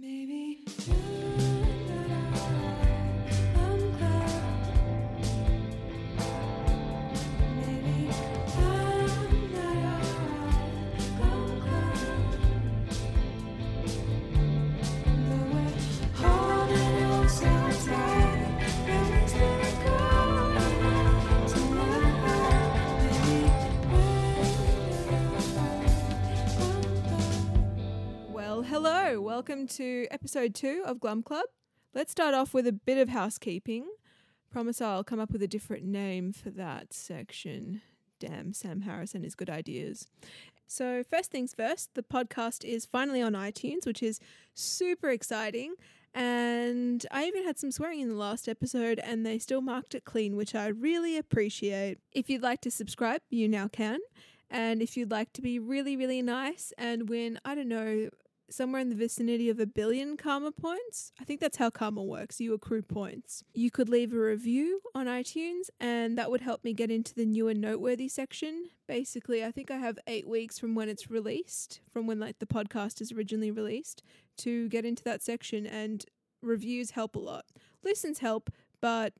Maybe. Welcome to episode two of Glum Club. Let's start off with a bit of housekeeping. Promise I'll come up with a different name for that section. Damn, Sam Harris and his good ideas. So, first things first, the podcast is finally on iTunes, which is super exciting. And I even had some swearing in the last episode, and they still marked it clean, which I really appreciate. If you'd like to subscribe, you now can. And if you'd like to be really, really nice and win, I don't know, somewhere in the vicinity of a billion karma points. I think that's how karma works. You accrue points. You could leave a review on iTunes, and that would help me get into the new and noteworthy section. Basically, I think I have eight weeks from when it's released, from when like the podcast is originally released, to get into that section. And reviews help a lot. Listens help, but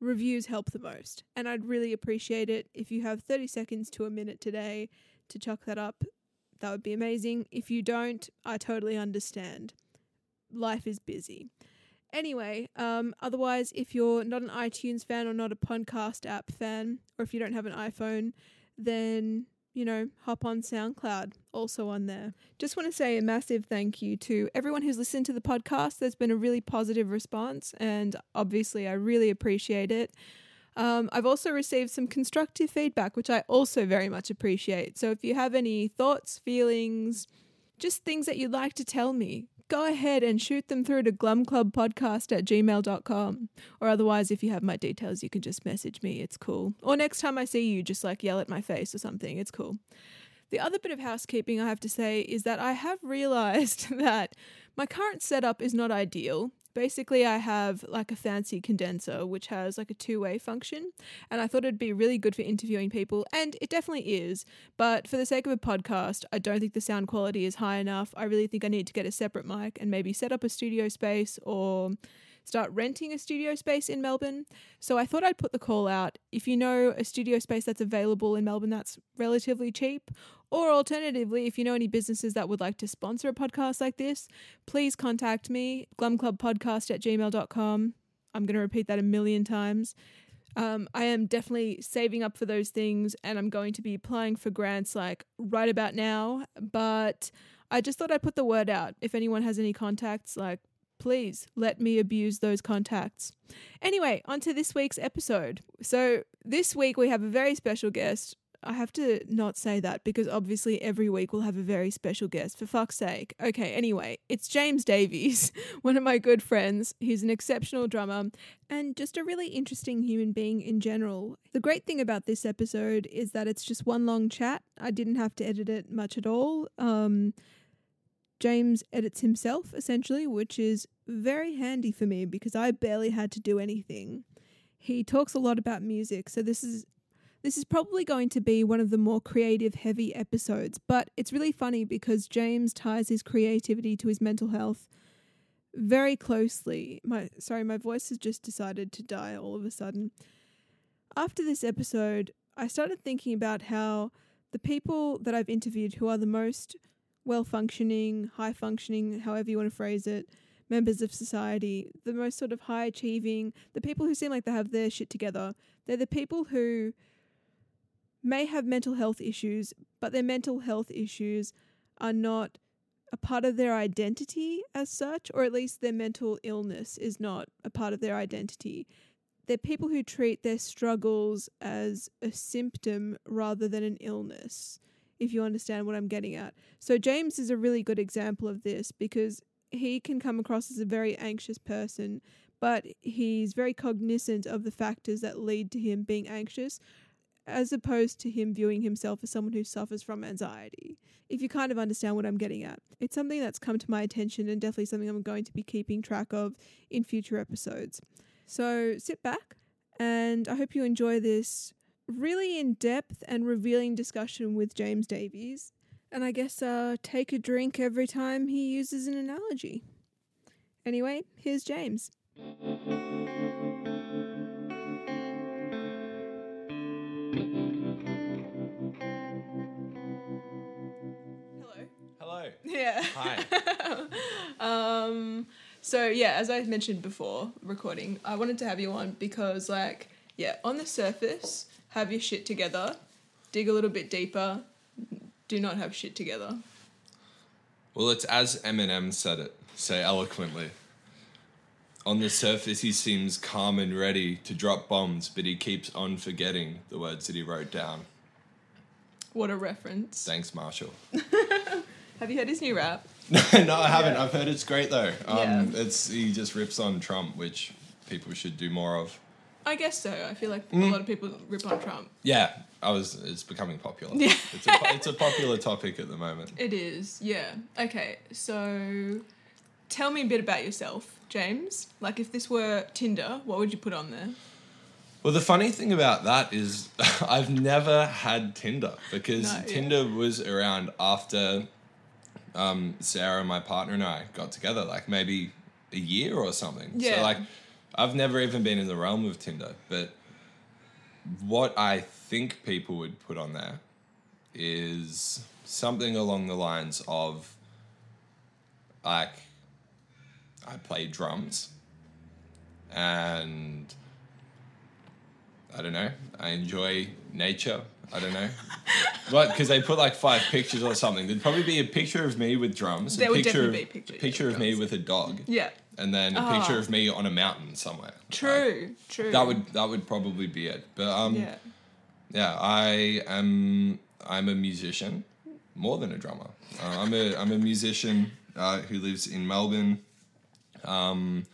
reviews help the most. And I'd really appreciate it if you have 30 seconds to a minute today to chuck that up that would be amazing. If you don't, I totally understand. Life is busy. Anyway, um, otherwise, if you're not an iTunes fan or not a podcast app fan, or if you don't have an iPhone, then, you know, hop on SoundCloud, also on there. Just want to say a massive thank you to everyone who's listened to the podcast. There's been a really positive response, and obviously, I really appreciate it. Um, I've also received some constructive feedback, which I also very much appreciate. So if you have any thoughts, feelings, just things that you'd like to tell me, go ahead and shoot them through to glumclubpodcast at gmail.com. Or otherwise, if you have my details, you can just message me. It's cool. Or next time I see you, just like yell at my face or something. It's cool. The other bit of housekeeping I have to say is that I have realized that my current setup is not ideal. Basically, I have like a fancy condenser which has like a two way function, and I thought it'd be really good for interviewing people, and it definitely is. But for the sake of a podcast, I don't think the sound quality is high enough. I really think I need to get a separate mic and maybe set up a studio space or start renting a studio space in Melbourne. So I thought I'd put the call out. If you know a studio space that's available in Melbourne that's relatively cheap, or alternatively, if you know any businesses that would like to sponsor a podcast like this, please contact me, glumclubpodcast at gmail.com. I'm going to repeat that a million times. Um, I am definitely saving up for those things and I'm going to be applying for grants like right about now. But I just thought I'd put the word out. If anyone has any contacts, like please let me abuse those contacts. Anyway, on to this week's episode. So, this week we have a very special guest. I have to not say that because obviously every week we'll have a very special guest, for fuck's sake. Okay, anyway, it's James Davies, one of my good friends. He's an exceptional drummer and just a really interesting human being in general. The great thing about this episode is that it's just one long chat. I didn't have to edit it much at all. Um, James edits himself essentially, which is very handy for me because I barely had to do anything. He talks a lot about music, so this is this is probably going to be one of the more creative heavy episodes, but it's really funny because James ties his creativity to his mental health very closely. My sorry, my voice has just decided to die all of a sudden. After this episode, I started thinking about how the people that I've interviewed who are the most well functioning, high functioning, however you want to phrase it, members of society, the most sort of high achieving, the people who seem like they have their shit together, they're the people who may have mental health issues, but their mental health issues are not a part of their identity as such, or at least their mental illness is not a part of their identity. They're people who treat their struggles as a symptom rather than an illness if you understand what I'm getting at. So, James is a really good example of this because he can come across as a very anxious person, but he's very cognizant of the factors that lead to him being anxious, as opposed to him viewing himself as someone who suffers from anxiety. If you kind of understand what I'm getting at, it's something that's come to my attention and definitely something I'm going to be keeping track of in future episodes. So, sit back and I hope you enjoy this really in depth and revealing discussion with James Davies And I guess uh, take a drink every time he uses an analogy. Anyway, here's James. Hello. Hello. Yeah. Hi. um. So yeah, as I mentioned before, recording, I wanted to have you on because, like, yeah, on the surface, have your shit together. Dig a little bit deeper. Do not have shit together. Well, it's as Eminem said it so eloquently. On the surface, he seems calm and ready to drop bombs, but he keeps on forgetting the words that he wrote down. What a reference. Thanks, Marshall. Have you heard his new rap? no, I haven't. Yeah. I've heard it's great though. Um, Yeah. It's he just rips on Trump, which people should do more of. I guess so. I feel like a Mm. lot of people rip on Trump. Yeah, I was. It's becoming popular. Yeah. It's a, it's a popular topic at the moment. It is, yeah. Okay, so tell me a bit about yourself, James. Like, if this were Tinder, what would you put on there? Well, the funny thing about that is I've never had Tinder because No, yeah. Tinder was around after um, Sarah, my partner, and I got together, like maybe a year or something. Yeah. So, like, I've never even been in the realm of Tinder. But what I think people would put on there is something along the lines of, like, I play drums and I don't know. I enjoy nature. I don't know. What? Because they put like five pictures or something. There'd probably be a picture of me with drums. There a would picture definitely of, be a picture, a yeah, picture with of me with a dog, Yeah, and then a Ah. picture of me on a mountain somewhere. Like, true, true. that would that would probably be it. But um, yeah. yeah, I am. I'm a musician, more than a drummer. Uh, I'm a I'm a musician uh, who lives in Melbourne. Um,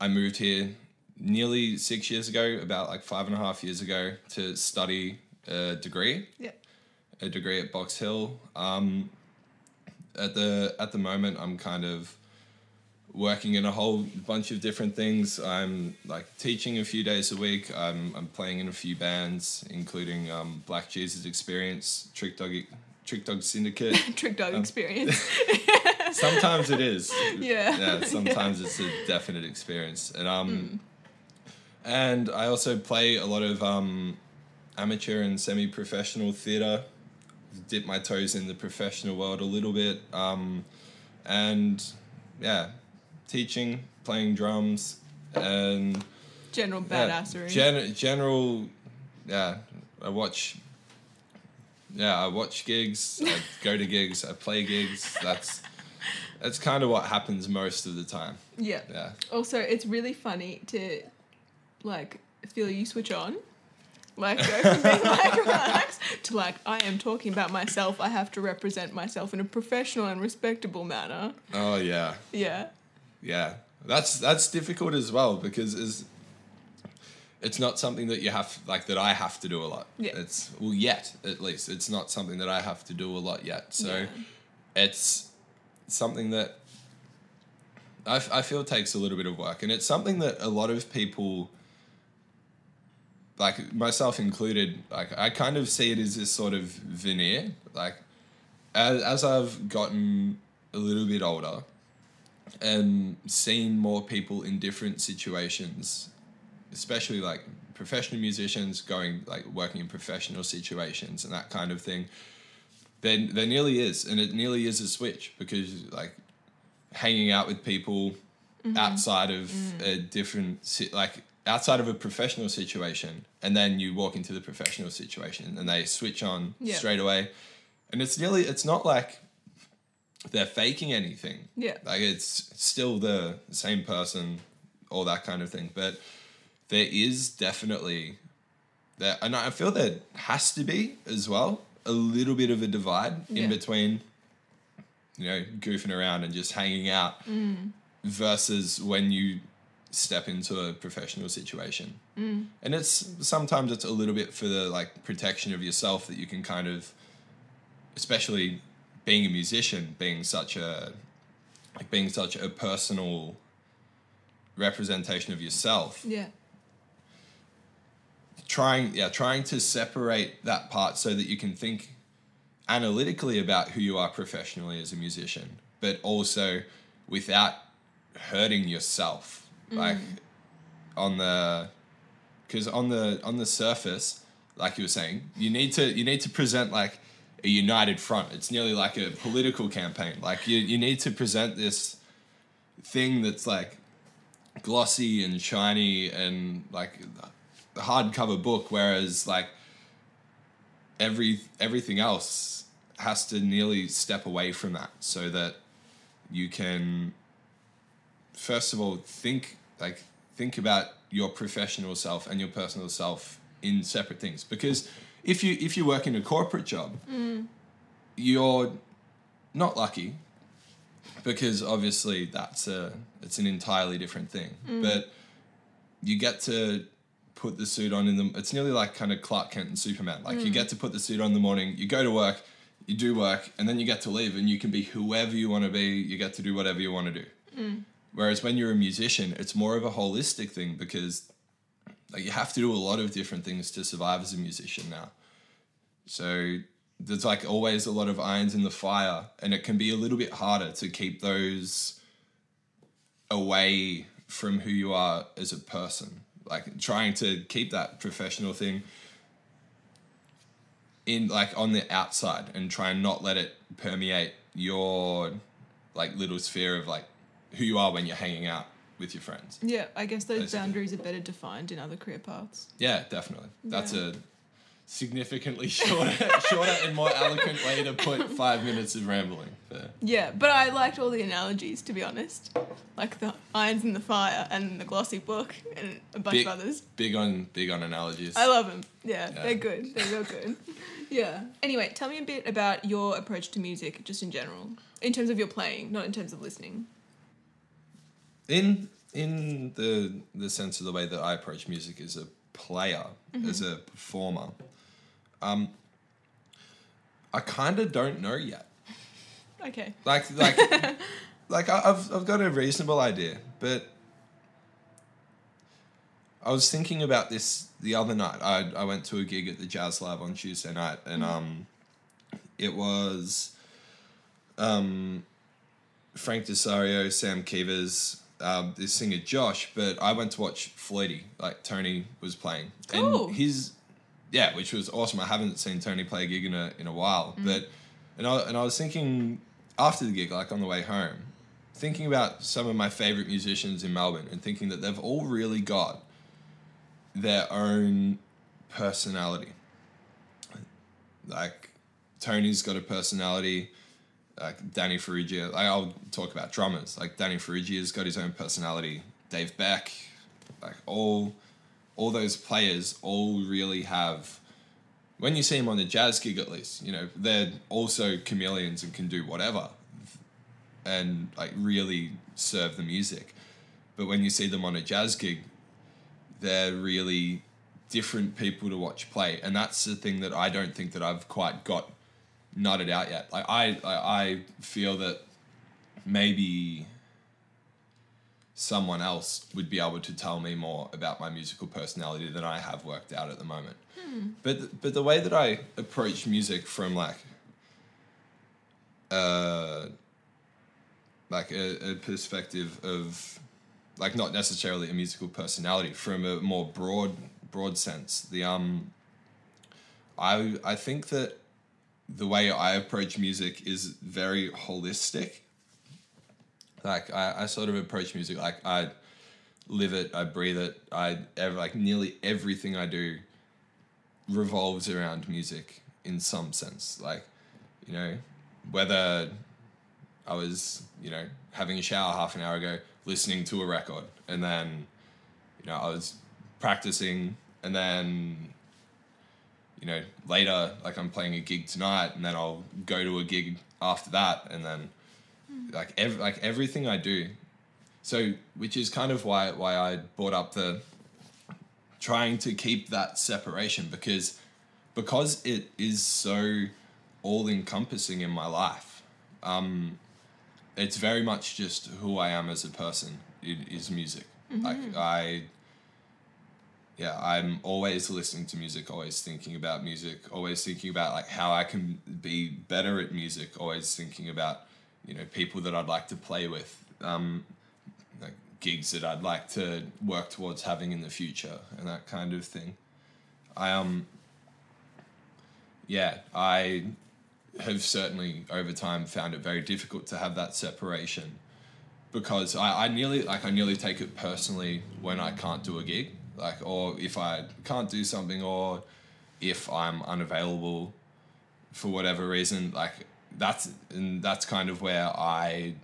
I moved here nearly six years ago, about like five and a half years ago, to study a degree, Yeah. a degree at Box Hill. Um, at the at the moment, I'm kind of working in a whole bunch of different things. I'm like teaching a few days a week. I'm I'm playing in a few bands, including um, Black Jesus Experience, Trick Dog, Trick Dog Syndicate. Trick dog Um, experience. sometimes it is. Yeah. Yeah. Sometimes it's a definite experience, and um, Hmm. and I also play a lot of um, amateur and semi-professional theatre. Dip my toes in the professional world a little bit, um, and yeah, teaching, playing drums, and General yeah, badassery. gen- general, yeah. I watch. Yeah, I watch gigs. I go to gigs. I play gigs. That's that's kind of what happens most of the time. yeah. Yeah. Also, it's really funny to like feel you switch on. Like go from being like relaxed to like I am talking about myself. I have to represent myself in a professional and respectable manner. Oh yeah, Yeah. yeah. That's that's difficult as well because is it's not something that you have like that I have to do a lot. Yeah. It's well yet at least it's not something that I have to do a lot yet. So Yeah. it's something that I, f- I feel takes a little bit of work and it's something that a lot of people like myself included like i kind of see it as this sort of veneer. Like as, as i've gotten a little bit older and seen more people in different situations especially like professional musicians going like working in professional situations and that kind of thing there, there nearly is and it nearly is a switch because like hanging out with people mm-hmm. outside of mm. a different like outside of a professional situation and then you walk into the professional situation and they switch on Yeah. straight away and it's nearly it's not like they're faking anything Yeah. like it's still the same person all that kind of thing but there is definitely that and i feel there has to be as well a little bit of a divide Yeah. in between you know goofing around and just hanging out mm. versus when you step into a professional situation mm. and it's sometimes it's a little bit for the like protection of yourself that you can kind of especially being a musician being such a like being such a personal representation of yourself Yeah. Trying yeah trying to separate that part so that you can think analytically about who you are professionally as a musician, but also without hurting yourself. Mm. Like on the because on the on the surface, like you were saying, you need to you need to present like a united front. It's nearly like a political campaign. Like you you need to present this thing that's like glossy and shiny and like hardcover book, whereas like every everything else has to nearly step away from that so that you can first of all think like think about your professional self and your personal self in separate things. Because if you if you work in a corporate job mm. you're not lucky because obviously that's a it's an entirely different thing. Mm. But you get to put the suit on in the it's nearly like kind of Clark Kent and Superman. Like you hmm. get to put the suit on in the morning you go to work you do work and then you get to leave and you can be whoever you want to be you get to do whatever you want to do hmm. whereas when you're a musician it's more of a holistic thing because like you have to do a lot of different things to survive as a musician now. So there's like always a lot of irons in the fire, and it can be a little bit harder to keep those away from who you are as a person. Like trying to keep that professional thing in like on the outside and try and not let it permeate your like little sphere of like who you are when you're hanging out with your friends. Yeah, I guess those Basically. boundaries are better defined in other career paths. Yeah, definitely. That's Yeah. a significantly shorter, shorter and more eloquent way to put five minutes of rambling. Yeah, but I liked all the analogies to be honest, like the irons in the fire and the glossy book and a bunch big, of others. big on big on analogies. I love them. Yeah, Yeah. they're good. They're real good. yeah. Anyway, tell me a bit about your approach to music, just in general, in terms of your playing, not in terms of listening. in in the the sense of the way that I approach music is a player, as a performer. Um, I kind of don't know yet. Okay. Like like like I've I've got a reasonable idea, but I was thinking about this the other night. I I went to a gig at the Jazz Lab on Tuesday night, and um, it was um, Frank Di Sario, Sam Keevers, um, this singer Josh. But I went to watch Floydie, like Tony was playing, Cool. and his yeah, which was awesome. I haven't seen Tony play a gig in a in a while, but and I and I was thinking after the gig, like on the way home, thinking about some of my favorite musicians in Melbourne, and thinking that they've all really got their own personality. Like Tony's got a personality. Like Danny Farrugia, like I'll talk about drummers. Like Danny Farrugia's got his own personality. Dave Beck, like all all those players all really have when you see them on the jazz gig at least you know they're also chameleons and can do whatever and like really serve the music but when you see them on a jazz gig they're really different people to watch play and that's the thing that i don't think that i've quite got nutted out yet like i i, I feel that maybe someone else would be able to tell me more about my musical personality than I have worked out at the moment. But but the way that I approach music from like uh like a, a perspective of like not necessarily a musical personality from a more broad broad sense the um I I think that the way I approach music is very holistic like I, I sort of approach music like I live it, I breathe it. I ev- like nearly everything I do revolves around music in some sense. Like, you know, whether I was, you know, having a shower half an hour ago, listening to a record, and then, you know, I was practicing, and then, you know, later, like I'm playing a gig tonight, and then I'll go to a gig after that, and then like ev- like everything I do. So, which is kind of why why I brought up the trying to keep that separation because because it is so all encompassing in my life. Um, it's very much just who I am as a person. It is music. Like I yeah, I'm always listening to music, always thinking about music, always thinking about like how I can be better at music, always thinking about you know people that I'd like to play with, um, like gigs that I'd like to work towards having in the future, and that kind of thing. I um yeah, I have certainly over time found it very difficult to have that separation because I, I nearly like I nearly take it personally when I can't do a gig like or if I can't do something or if I'm unavailable for whatever reason like that's and that's kind of where I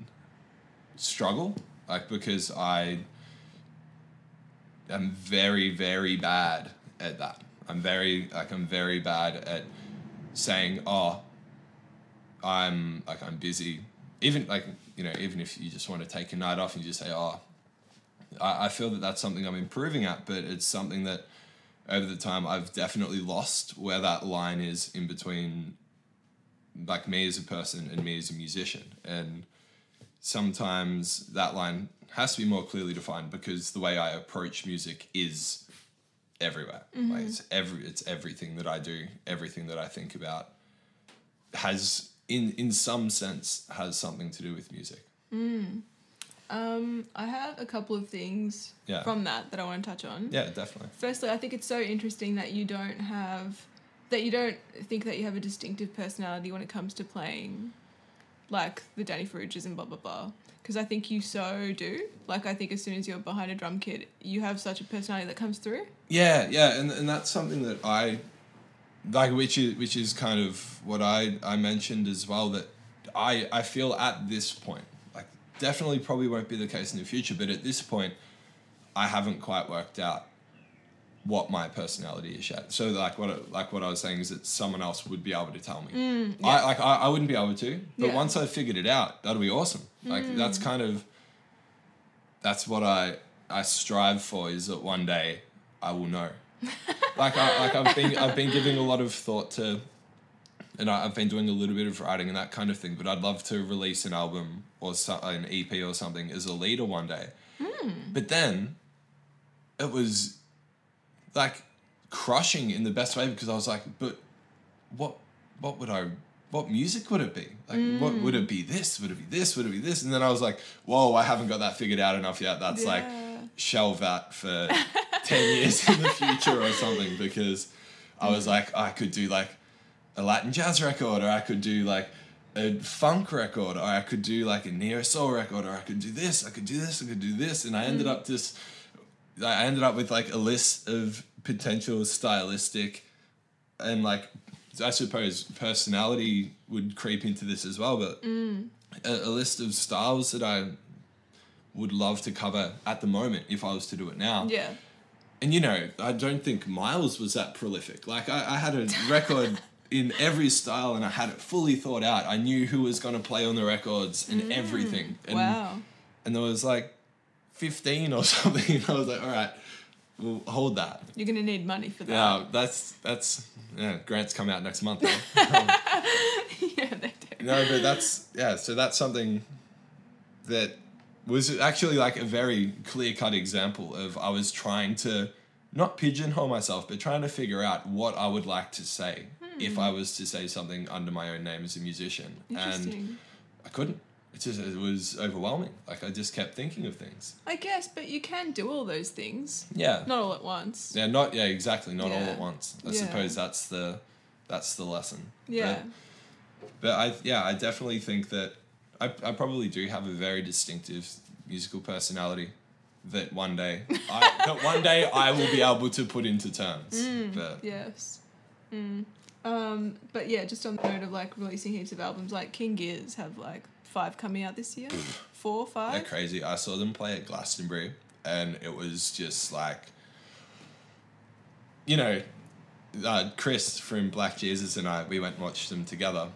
struggle like because I am very very bad at that I'm very like I'm very bad at saying oh I'm like I'm busy. Even like you know, even if you just want to take a night off and you just say, "Oh," I, I feel that that's something I'm improving at, but it's something that over the time I've definitely lost where that line is in between like me as a person and me as a musician, and sometimes that line has to be more clearly defined because the way I approach music is everywhere. Like mm-hmm. it's every it's everything that I do, everything that I think about has in in some sense has something to do with music. Mm. Um, I have a couple of things Yeah. from that that I want to touch on. Yeah, definitely. Firstly, I think it's so interesting that you don't have that you don't think that you have a distinctive personality when it comes to playing like the Danny Farrugias and blah blah blah. Because I think you so do. Like I think as soon as you're behind a drum kit, you have such a personality that comes through. Yeah, yeah, and and that's something that I like which is which is kind of what I I mentioned as well that I I feel at this point definitely probably won't be the case in the future but at this point I haven't quite worked out what my personality is yet. So like what I- like what I was saying is that someone else would be able to tell me. Mm, I like I, I wouldn't be able to, but Yeah. once I figured it out, that'll be awesome. Like mm. that's kind of that's what I I strive for is that one day I will know. like I like I've been I've been giving a lot of thought to and I, I've been doing a little bit of writing and that kind of thing, but I'd love to release an album or so, an EP or something as a leader one day. Hmm. But then it was like crushing in the best way because I was like, but what what would I what music would it be? Like what would it be this? Would it be this? Would it be this? And then I was like, whoa, I haven't got that figured out enough yet. That's like Yeah. shelve that for 10 years in the future or something because I was hmm. like, I could do like a Latin jazz record or I could do like a funk record or I could do like a neo soul record or I could do this, I could do this, I could do this. And I ended hmm. up just, I ended up with like a list of potential stylistic and like, I suppose personality would creep into this as well, but hmm. a, a list of styles that I would love to cover at the moment if I was to do it now. Yeah. And you know, I don't think Miles was that prolific. Like I, I had a record in every style and I had it fully thought out. I knew who was gonna play on the records and mm. everything. And wow. and there was like fifteen or something. And I was like, all right, we'll hold that. You're gonna need money for that. Yeah, that's that's yeah, grants come out next month. yeah, they do. No, but that's yeah. So that's something that was actually like a very clear cut example of I was trying to not pigeonhole myself, but trying to figure out what I would like to say if hmm. I was to say something under my own name as a musician, and I couldn't. It just it was overwhelming. Like I just kept thinking of things. I guess, but you can do all those things. Yeah. Not all at once. Yeah, not yeah, exactly, not all at once. I Yeah. suppose that's the that's the lesson. Yeah. But, but I yeah, I definitely think that I, I probably do have a very distinctive musical personality that one day I that one day I will be able to put into terms. but Yes. Mm. Um, but yeah, just on the note of like releasing heaps of albums, like King Gizz have like five coming out this year. Four, they're five. crazy. I saw them play at Glastonbury and it was just like you know, uh, Chris from Black Jesus and I, we went and watched them together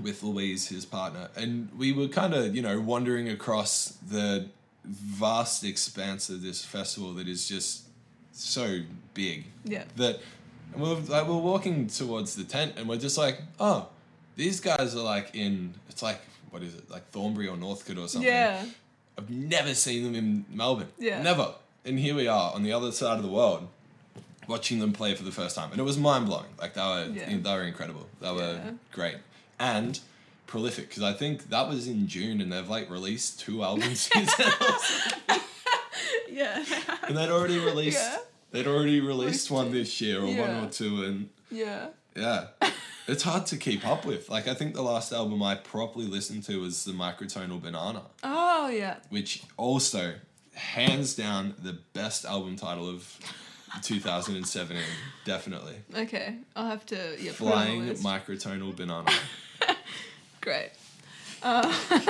with Louise, his partner, and we were kind of, you know, wandering across the vast expanse of this festival that is just so big Yeah. that and we're like we're walking towards the tent and we're just like, oh, these guys are like in it's like what is it like Thornbury or Northcote or something. Yeah. I've never seen them in Melbourne. Yeah. Never. And here we are on the other side of the world, watching them play for the first time, and it was mind blowing. Like they were, Yeah. they were incredible. They were Yeah. great and prolific because I think that was in June, and they've like released two albums since Yeah. and they'd already released. Yeah. They'd already released one this year or one or two, and yeah. yeah. It's hard to keep up with. Like I think the last album I properly listened to was the Microtonal Banana, Oh yeah. which also hands down the best album title of 2017. Definitely. Okay. I'll have to yeah. put it on the Flying. Microtonal Banana. Great. Uh,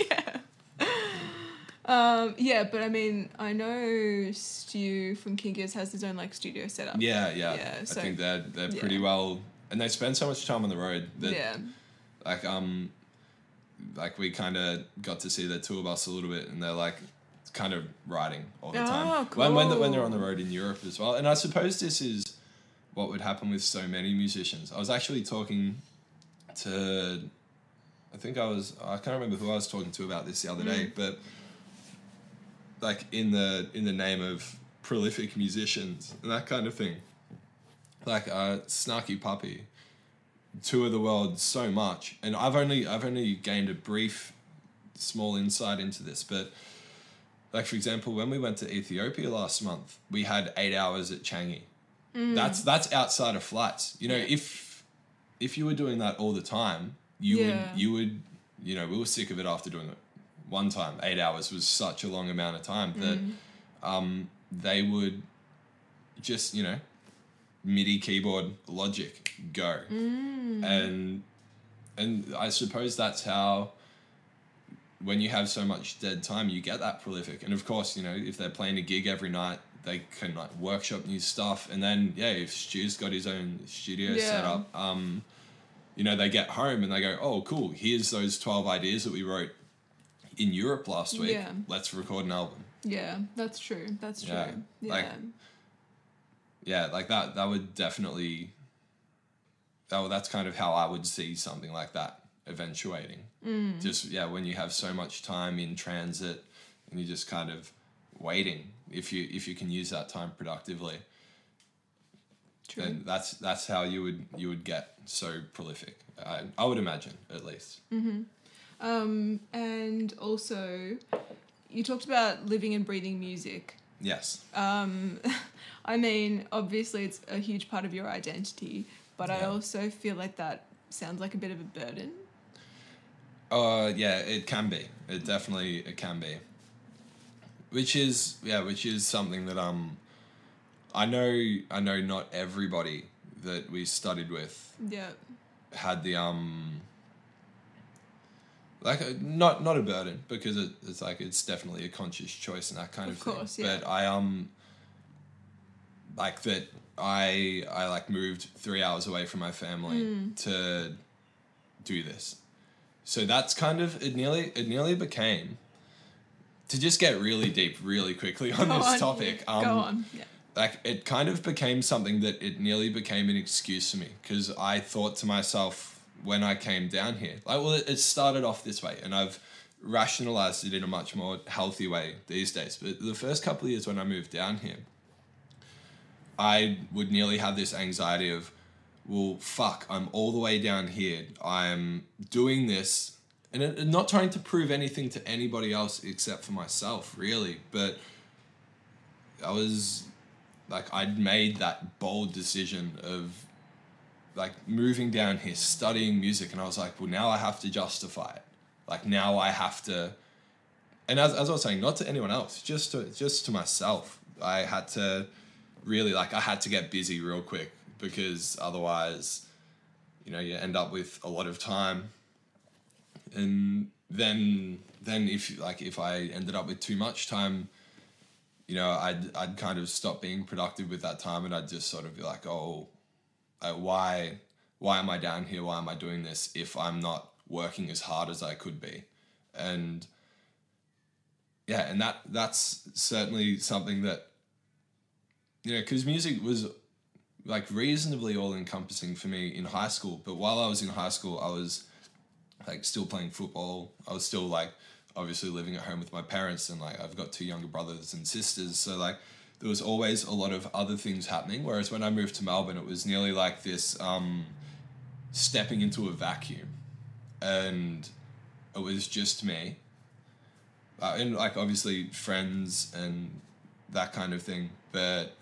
yeah. Um, yeah, but I mean, I know Stu from King has his own like studio setup. Yeah, yeah. Yeah, so, I think they're they're yeah. pretty well and they spend so much time on the road that yeah. like um like we kind of got to see their tour bus a little bit and they're like kind of riding all the time Oh, when when, the, when they're on the road in Europe as well and I suppose this is what would happen with so many musicians I was actually talking to I think I was I can't remember who I was talking to about this the other Mm. day but like in the in the name of prolific musicians and that kind of thing. Like uh snarky puppy tour the world so much and i've only i've only gained a brief small insight into this but like for example when we went to ethiopia last month we had eight hours at changi. That's that's outside of flights. You know if if you were doing that all the time you Yeah. would you would you know we were sick of it after doing it one time. Eight hours was such a long amount of time that um, they would just you know MIDI keyboard logic go. And and I suppose that's how when you have so much dead time you get that prolific. And of course you know if they're playing a gig every night they can like workshop new stuff and then yeah if Stu's got his own studio Yeah. set up um you know they get home and they go oh cool here's those 12 ideas that we wrote in Europe last week Yeah. let's record an album Yeah, that's true. That's true. Yeah, Yeah. like- yeah like that that would definitely that that's kind of how i would see something like that eventuating Mm. just yeah when you have so much time in transit and you're just kind of waiting if you if you can use that time productively true. then that's that's how you would you would get so prolific i, I would imagine at least Um, and also, you talked about living and breathing music. yes Um, I mean, obviously, it's a huge part of your identity, but I also feel like that sounds like a bit of a burden. Uh, yeah, it can be. It definitely it can be. Which is yeah, which is something that um, I know I know not everybody that we studied with Yeah. had the um. Like a, not not a burden because it, it's like it's definitely a conscious choice and that kind of, Of thing. course, yeah. But I um. Like that, I I like moved three hours away from my family Mm. to do this. So that's kind of it nearly it nearly became to just get really deep really quickly on Go this on, topic. yeah, Um, Go on. Yeah. like it kind of became something that it nearly became an excuse for me because I thought to myself when I came down here, like, well, it, it started off this way, and I've rationalized it in a much more healthy way these days. But the first couple of years when I moved down here, I would nearly have this anxiety of, well, fuck, I'm all the way down here. I'm doing this, and uh, and not trying to prove anything to anybody else except for myself, really. But I was like, I'd made that bold decision of like moving down here, studying music, and I was like, well, now I have to justify it. Like now I have to, and as, as I was saying, not to anyone else, just to just to myself. I had to really like I had to get busy real quick because otherwise, you know, you end up with a lot of time, and then then if like if I ended up with too much time, you know, I'd I'd kind of stop being productive with that time, and I'd just sort of be like, oh, uh, why why am I down here? Why am I doing this if I'm not working as hard as I could be? And yeah, and that that's certainly something that you know, because music was like reasonably all encompassing for me in high school. But while I was in high school, I was like still playing football. I was still like obviously living at home with my parents, and like I've got two younger brothers and sisters. So like there was always a lot of other things happening. Whereas when I moved to Melbourne, it was nearly like this um, stepping into a vacuum, and it was just me. Uh, and like obviously friends and that kind of thing, but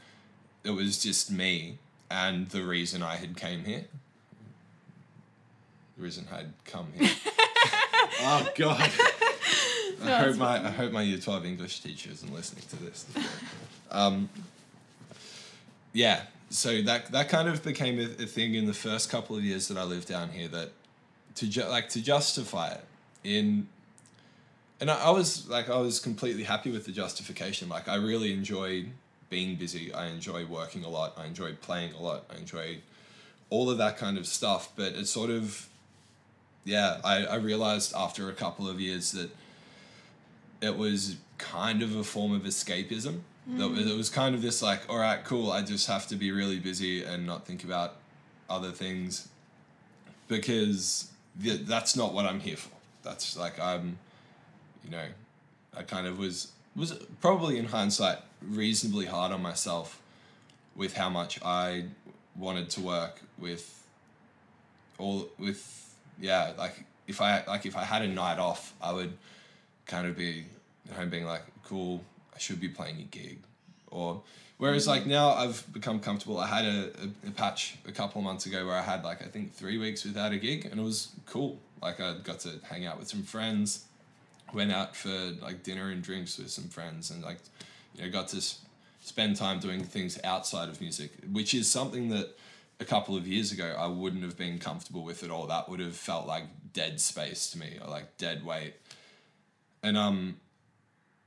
it was just me and the reason I had came here. The reason I'd come here. oh God. I hope my I hope my year twelve English teacher isn't listening to this. Um, yeah, so that that kind of became a, a thing in the first couple of years that I lived down here. That to ju- like to justify it in, and I, I was like I was completely happy with the justification. Like I really enjoyed being busy. I enjoy working a lot. I enjoy playing a lot. I enjoy all of that kind of stuff. But it sort of, yeah, I, I realized after a couple of years that it was kind of a form of escapism. That mm. It was kind of this like, all right, cool. I just have to be really busy and not think about other things because th- that's not what I'm here for. That's like I'm, you know, I kind of was was probably in hindsight reasonably hard on myself with how much I wanted to work with all with yeah like if I like if I had a night off I would kind of be at home being like cool I should be playing a gig. Or whereas like now I've become comfortable. I had a, a, a patch a couple of months ago where I had like I think three weeks without a gig and it was cool. Like I got to hang out with some friends went out for like dinner and drinks with some friends and like you know got to s- spend time doing things outside of music which is something that a couple of years ago I wouldn't have been comfortable with it all that would have felt like dead space to me or like dead weight and um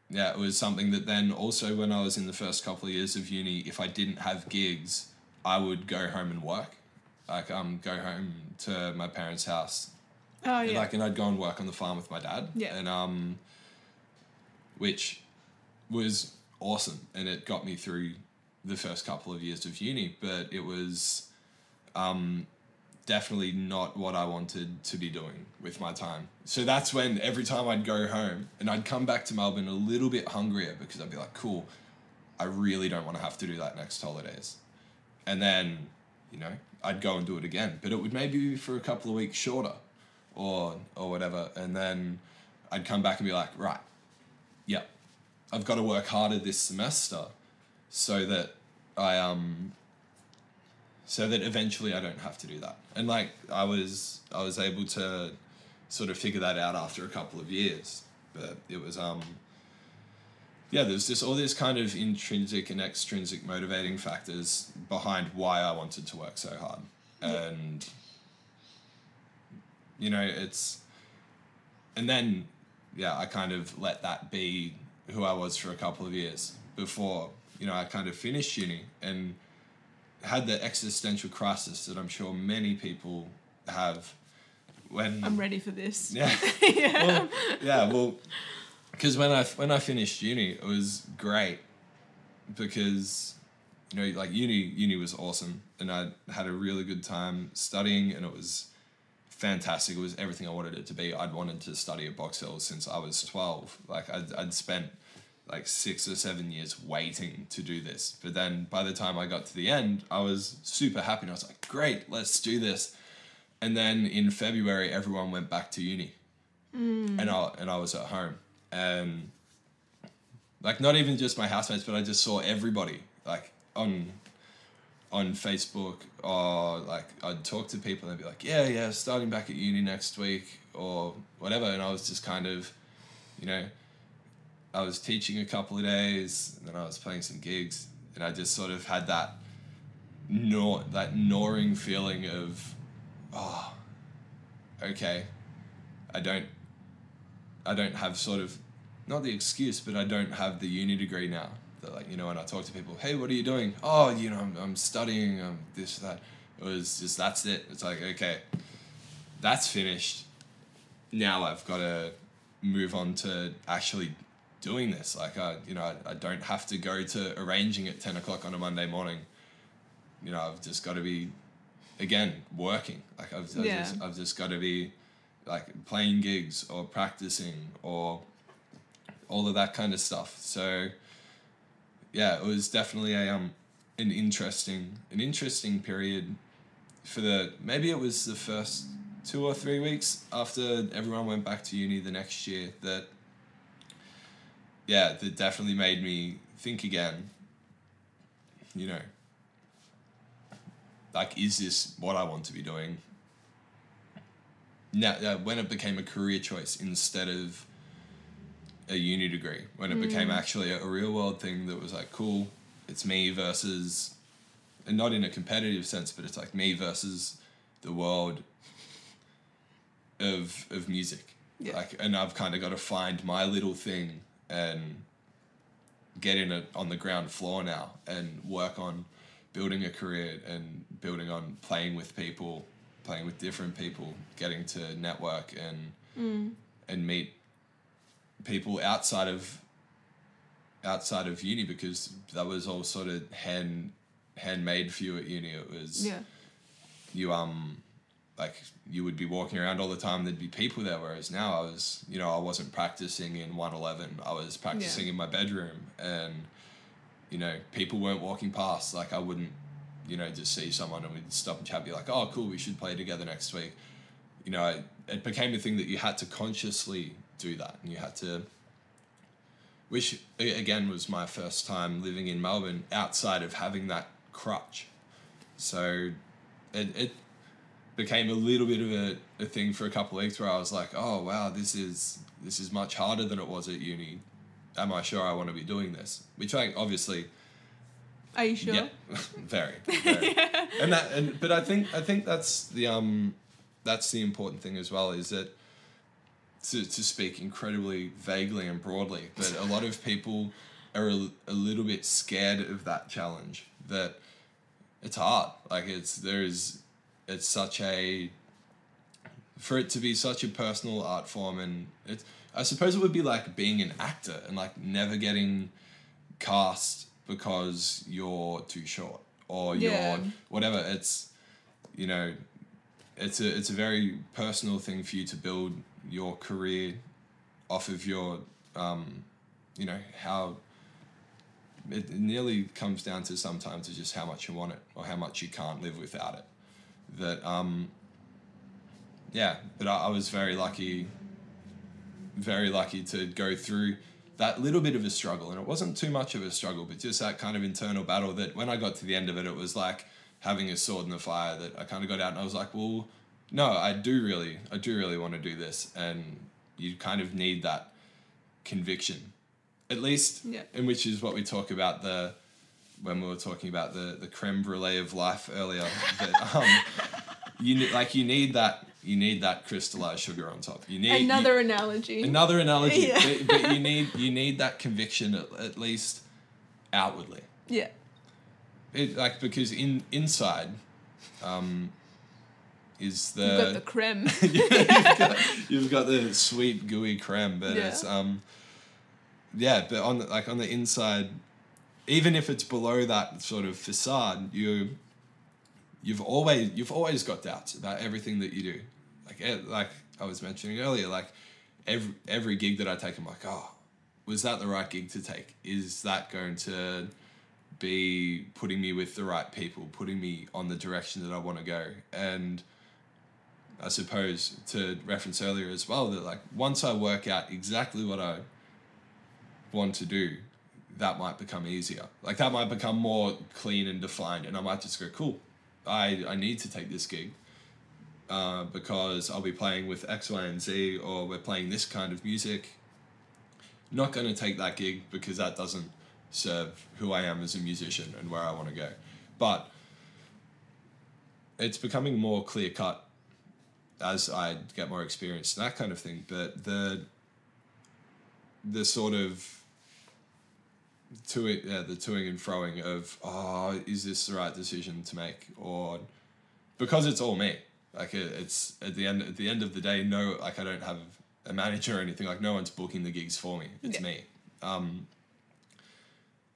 yeah it was something that then also when I was in the first couple of years of uni if I didn't have gigs I would go home and work like um go home to my parents house Oh and, yeah. like and I'd go and work on the farm with my dad. Yeah. And um which was awesome and it got me through the first couple of years of uni, but it was um definitely not what I wanted to be doing with my time. So that's when every time I'd go home and I'd come back to Melbourne a little bit hungrier because I'd be like, cool, I really don't want to have to do that next holidays. And then, you know, I'd go and do it again. But it would maybe be for a couple of weeks shorter or or whatever. And then I'd come back and be like, right, yep, I've got to work harder this semester so that I um so that eventually I don't have to do that. And like I was I was able to sort of figure that out after a couple of years. But it was um yeah, there's just all these kind of intrinsic and extrinsic motivating factors behind why I wanted to work so hard. And you know, it's and then yeah, I kind of let that be who I was for a couple of years before, you know, I kind of finished uni and had the existential crisis that I'm sure many people have when I'm ready for this. yeah. Well, yeah, well, because when I when I finished uni, it was great because you know, like uni uni was awesome, and I had a really good time studying, and it was fantastic. It was everything I wanted it to be. I'd wanted to study at Box Hill since I was twelve. Like I'd I'd spent like six or seven years waiting to do this, but then by the time I got to the end, I was super happy, and I was like, great, let's do this. And then in February, everyone went back to uni, hmm. and I and I was at home, and like not even just my housemates, but I just saw everybody like on on Facebook or like I'd talk to people and they'd be like, yeah, yeah, starting back at uni next week or whatever, and I was just kind of, you know, I was teaching a couple of days, and then I was playing some gigs, and I just sort of had that gnaw that gnawing feeling of oh okay i don't i don't have sort of not the excuse but i don't have the uni degree now. That like you know when i talk to people hey what are you doing? Oh you know i'm, I'm studying um, this that. It was just that's it. It's like okay that's finished. Now i've got to move on to actually doing this. Like i you know I, I don't have to go to arranging at 10 o'clock on a monday morning. You know i've just got to be again working. Like I've, I've, Yeah. just, I've just got to be like playing gigs or practicing or all of that kind of stuff. So yeah, it was definitely a um an interesting an interesting period for the maybe it was the first two or three weeks after everyone went back to uni the next year that yeah that definitely made me think again you know like is this what i want to be doing? Now uh, when it became a career choice instead of a uni degree when it became actually a, a real world thing that was like cool it's me versus and not in a competitive sense but it's like me versus the world of of music. Yeah. like and i've kind of got to find my little thing and get in it on the ground floor now and work on building a career and building on playing with people playing with different people getting to network and and meet people outside of outside of uni because that was all sort of hand handmade for you at uni it was Yeah. you um like you would be walking around all the time there'd be people there whereas now i was you know i wasn't practicing in 111 i was practicing Yeah. in my bedroom. And you know people weren't walking past like i wouldn't you know just see someone and we'd stop and chat be like oh cool we should play together next week. You know it, it became a thing that you had to consciously do that and you had to which again was my first time living in melbourne outside of having that crutch. So it, it became a little bit of a, a thing for a couple of weeks where I was like, oh wow, this is this is much harder than it was at uni. Am I sure I want to be doing this? Which I obviously Are you sure? yeah, very, very. and that and but I think I think that's the um that's the important thing as well is that to to speak incredibly vaguely and broadly, but a lot of people are a, a little bit scared of that challenge. That it's hard. Like it's there is it's such a for it to be such a personal art form and it's I suppose it would be like being an actor and like never getting cast because you're too short or Yeah. you're whatever it's you know it's a it's a very personal thing for you to build your career off of your um you know how it nearly comes down to sometimes to just how much you want it or how much you can't live without it that um yeah but I, I was very lucky very lucky to go through that little bit of a struggle and it wasn't too much of a struggle but just that kind of internal battle that when i got to the end of it it was like having a sword in the fire that i kind of got out and i was like well no i do really i do really want to do this and you kind of need that conviction at least Yeah. and which is what we talk about the when we were talking about the the creme brulee of life earlier that um you like you need that you need that crystallized sugar on top you need you- Another analogy. another analogy Yeah. but, but you need you need that conviction at, at least outwardly yeah. it, like because in inside um is the You've got the creme. you've, got, you've got the sweet gooey creme but Yeah. it's um yeah but on the, like on the inside even if it's below that sort of facade you you've always you've always got doubts about everything that you do. Like eh, like I was mentioning earlier like every every gig that I take I'm like oh was that the right gig to take? Is that going to be putting me with the right people putting me on the direction that I want to go? And I suppose to reference earlier as well that like once I work out exactly what I want to do, that might become easier. Like that might become more clean and defined, and I might just go, cool. I I need to take this gig uh, because I'll be playing with X, Y, and Z, or we're playing this kind of music. Not going to take that gig because that doesn't serve who I am as a musician and where I want to go. But it's becoming more clear cut as I get more experience and that kind of thing. But the the sort of to it, yeah, the toing and froing of oh, is this the right decision to make, or because it's all me. Like it, it's at the end at the end of the day, no, like I don't have a manager or anything. Like no one's booking the gigs for me. It's Yeah. me. Um,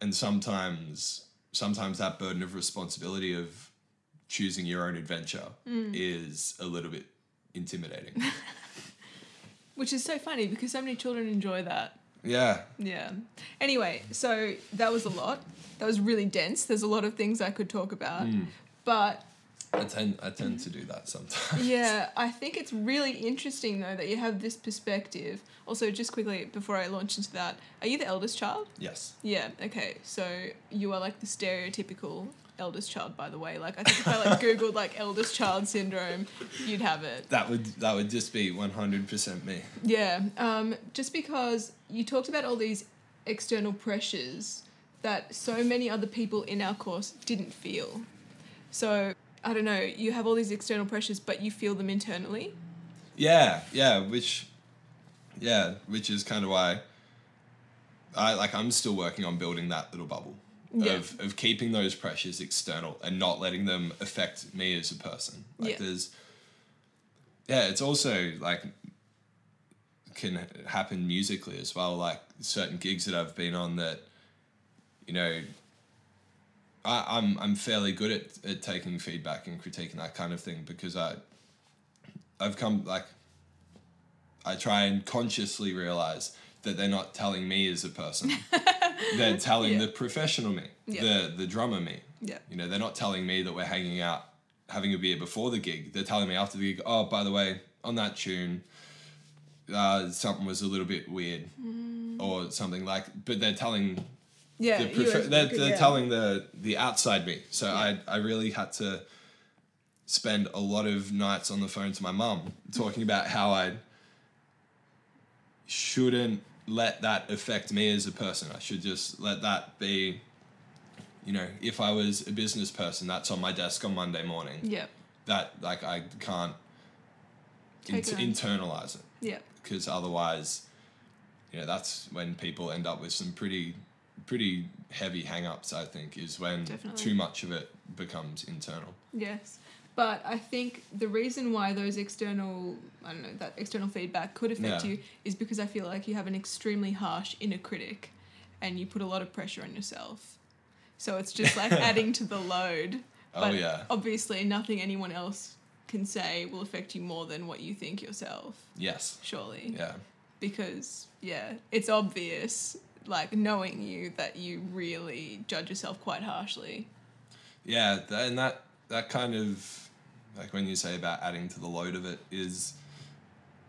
and sometimes sometimes that burden of responsibility of choosing your own adventure mm. is a little bit intimidating. Which is so funny because so many children enjoy that. Yeah. Yeah. Anyway, so that was a lot. That was really dense. There's a lot of things I could talk about. Hmm. But I tend I tend to do that sometimes. yeah, I think it's really interesting though that you have this perspective. Also, just quickly before I launch into that, are you the eldest child? Yes. Yeah, okay. So you are like the stereotypical eldest child, by the way. Like I think if I like Googled like eldest child syndrome, you'd have it. That would that would just be one hundred percent me. Yeah. Um, just because you talked about all these external pressures that so many other people in our course didn't feel. So I don't know, you have all these external pressures but you feel them internally. Yeah, yeah, which yeah, which is kind of why I like I'm still working on building that little bubble Yeah. of of keeping those pressures external and not letting them affect me as a person. Like Yeah. there's yeah, it's also like can happen musically as well like certain gigs that I've been on that you know I, I'm I'm fairly good at, at taking feedback and critiquing that kind of thing because I I've come like I try and consciously realize that they're not telling me as a person. they're telling Yeah. the professional me, Yeah. the the drummer me. Yeah. You know, they're not telling me that we're hanging out having a beer before the gig. They're telling me after the gig, oh, by the way, on that tune, uh, something was a little bit weird or something like. But they're telling Yeah. the prefer- they're, they're yeah. telling the the outside me. So I I really had to spend a lot of nights on the phone to my mum talking about how I shouldn't let that affect me as a person. I should just let that be. You know, if I was a business person, that's on my desk on Monday morning. Yeah. That like I can't it internalize it Yeah. because otherwise, you know, that's when people end up with some pretty, pretty heavy hang-ups, I think, is when Definitely. too much of it becomes internal. Yes. But I think the reason why those external, I don't know, that external feedback could affect Yeah. you is because I feel like you have an extremely harsh inner critic and you put a lot of pressure on yourself. So it's just like adding to the load. Oh, But yeah. obviously, nothing anyone else can say will affect you more than what you think yourself, Yes. surely. Yeah. Because, yeah, it's obvious, like knowing you, that you really judge yourself quite harshly. Yeah, tha- and that that kind of like when you say about adding to the load of it is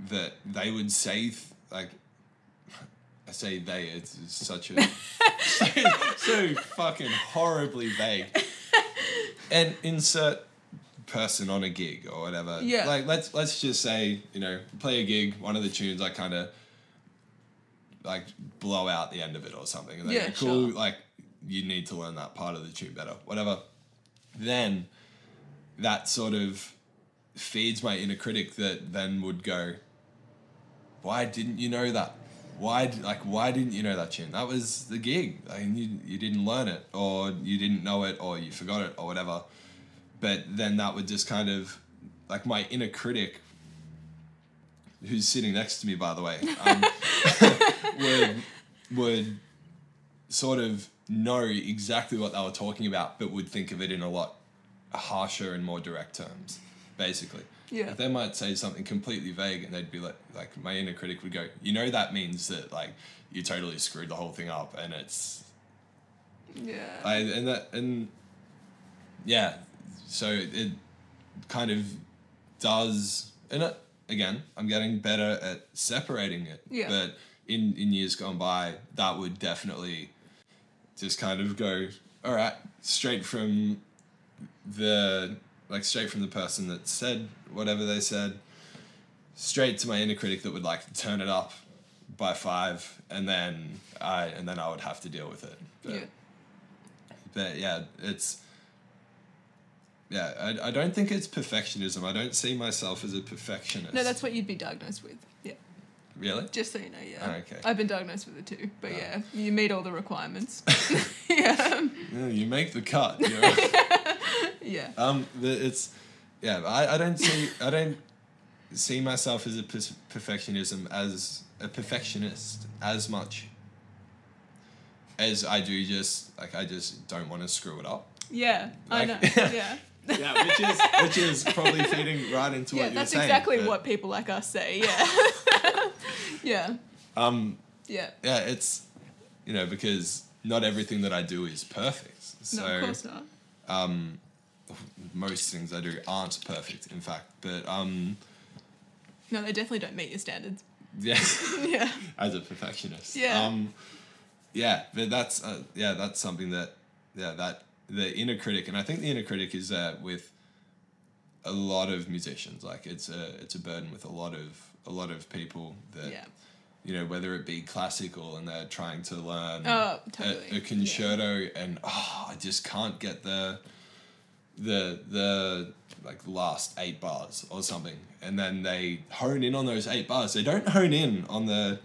that they would say th- like I say they it's, it's such a so, so fucking horribly vague and insert person on a gig or whatever Yeah. like let's let's just say you know play a gig one of the tunes I kind of like blow out the end of it or something and they Yeah, cool sure. like you need to learn that part of the tune better whatever then that sort of feeds my inner critic that then would go why didn't you know that? Why like why didn't you know that tune that was the gig. I mean, you, you didn't learn it or you didn't know it or you forgot it or whatever. But then that would just kind of like my inner critic who's sitting next to me by the way um, would would sort of know exactly what they were talking about, but would think of it in a lot harsher and more direct terms, basically. Yeah. They might say something completely vague, and they'd be like, like my inner critic would go, you know, that means that like you totally screwed the whole thing up, and it's Yeah. I and that and yeah, so it kind of does and it, again, I'm getting better at separating it. Yeah. But in in years gone by, that would definitely just kind of go all right straight from the like straight from the person that said whatever they said straight to my inner critic that would like turn it up by five and then I and then I would have to deal with it. But, yeah. but yeah, it's yeah. I, I don't think it's perfectionism. I don't see myself as a perfectionist. No, that's what you'd be diagnosed with. Yeah. really. Just so you know, yeah. Oh, okay. I've been diagnosed with it too, but Oh. yeah, you meet all the requirements. yeah. Yeah, you make the cut. You know? Yeah. um, the, it's yeah. I, I don't see I don't see myself as a per- perfectionism as a perfectionist as much as I do just like I just don't want to screw it up. Yeah. I know. Yeah. Yeah, which is which is probably feeding right into yeah, what you're saying. that's exactly but- what people like us say. Yeah. yeah. Um, Yeah. yeah, it's you know because not everything that I do is perfect. So no, of course not. um, most things I do aren't perfect, in fact. But um, No, they definitely don't meet your standards. yeah, yeah. as a perfectionist. Yeah. Um, yeah, but that's uh, yeah, that's something that yeah that the inner critic, and I think the inner critic is uh, with a lot of musicians. Like it's a it's a burden with a lot of a lot of people that Yeah. you know whether it be classical and they're trying to learn Oh, a- totally. a, concerto and oh I just can't get the the the like last eight bars or something and then they hone in on those eight bars. They don't hone in on the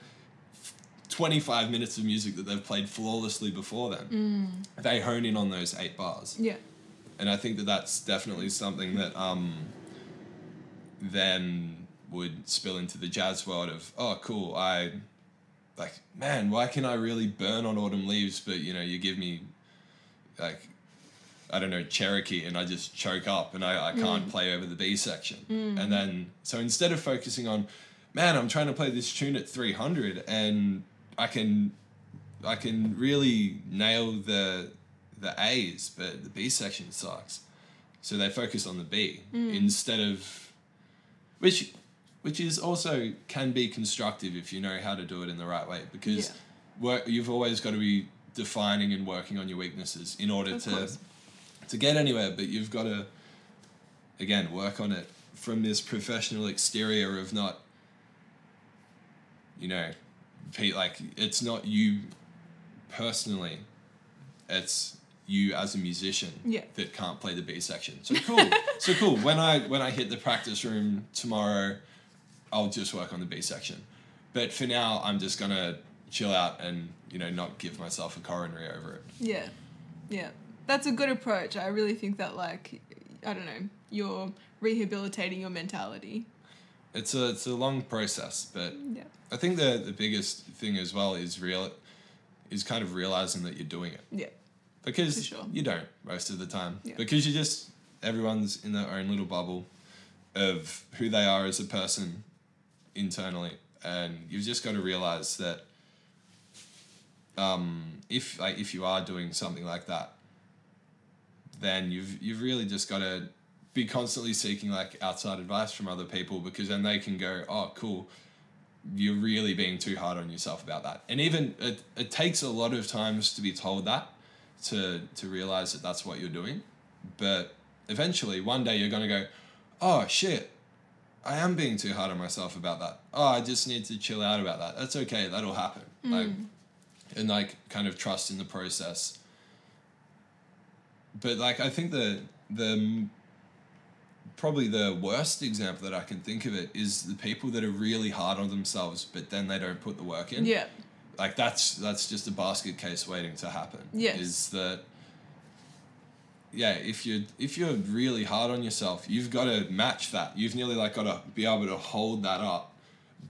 25 minutes of music that they've played flawlessly before then. They hone in on those eight bars. Yeah. and I think that that's definitely something that um, then would spill into the jazz world of oh cool I like man why can I really burn on autumn leaves but you know you give me like I don't know Cherokee and I just choke up and I, I mm. can't play over the B section mm. and then so instead of focusing on man I'm trying to play this tune at 300 and I can I can really nail the the A's, but the B section sucks. So they focus on the B mm. instead of which which is also can be constructive if you know how to do it in the right way because Yeah. work you've always got to be defining and working on your weaknesses in order Of to course. To get anywhere but you've got to again work on it from this professional exterior of not you know like it's not you personally it's you as a musician Yeah. that can't play the B section. So cool. so cool. When I when I hit the practice room tomorrow, I'll just work on the B section. But for now, I'm just gonna chill out and you know not give myself a coronary over it. Yeah. Yeah. That's a good approach. I really think that like I don't know, you're rehabilitating your mentality. It's a it's a long process, but Yeah. I think the the biggest thing as well is real is kind of realizing that you're doing it Yeah. because sure. you don't most of the time Yeah. because you just everyone's in their own little bubble of who they are as a person internally and you've just got to realize that um, if like if you are doing something like that then you've you've really just got to be constantly seeking like outside advice from other people because then they can go oh cool. You're really being too hard on yourself about that. And even it, it takes a lot of times to be told that to to realize that that's what you're doing. But eventually one day you're going to go oh shit. I am being too hard on myself about that. Oh i just need to chill out about that. That's okay. That'll happen. Mm. Like and like kind of trust in the process but like i think the the probably the worst example that i can think of it is the people that are really hard on themselves but then they don't put the work in Yeah. like that's that's just a basket case waiting to happen. Yes. Is that yeah, if you if you're really hard on yourself, you've got to match that. You've nearly like got to be able to hold that up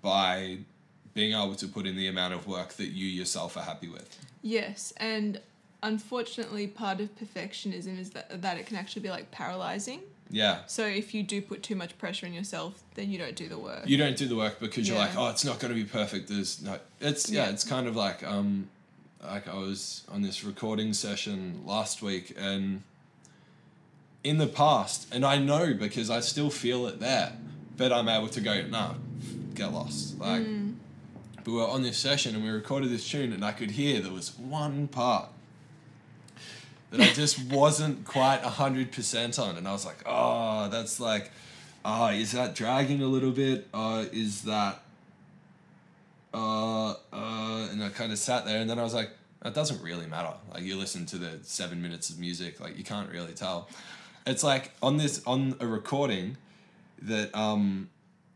by being able to put in the amount of work that you yourself are happy with. Yes, and unfortunately part of perfectionism is that that it can actually be like paralyzing. Yeah. So if you do put too much pressure on yourself, then you don't do the work. You don't do the work because you're like, oh, it's not going to be perfect. There's no. It's yeah, Yeah. It's kind of like um, like I was on this recording session last week, and in the past, and I know because I still feel it there, but I'm able to go, nah, get lost. Like, but we were on this session and we recorded this tune, and I could hear there was one part that I just wasn't quite hundred percent on, and I was like, oh, that's like, oh, is that dragging a little bit? Uh, is that, uh, uh, and I kind of sat there, and then I was like, that doesn't really matter. Like you listen to the seven minutes of music, like you can't really tell. It's like on this on a recording that um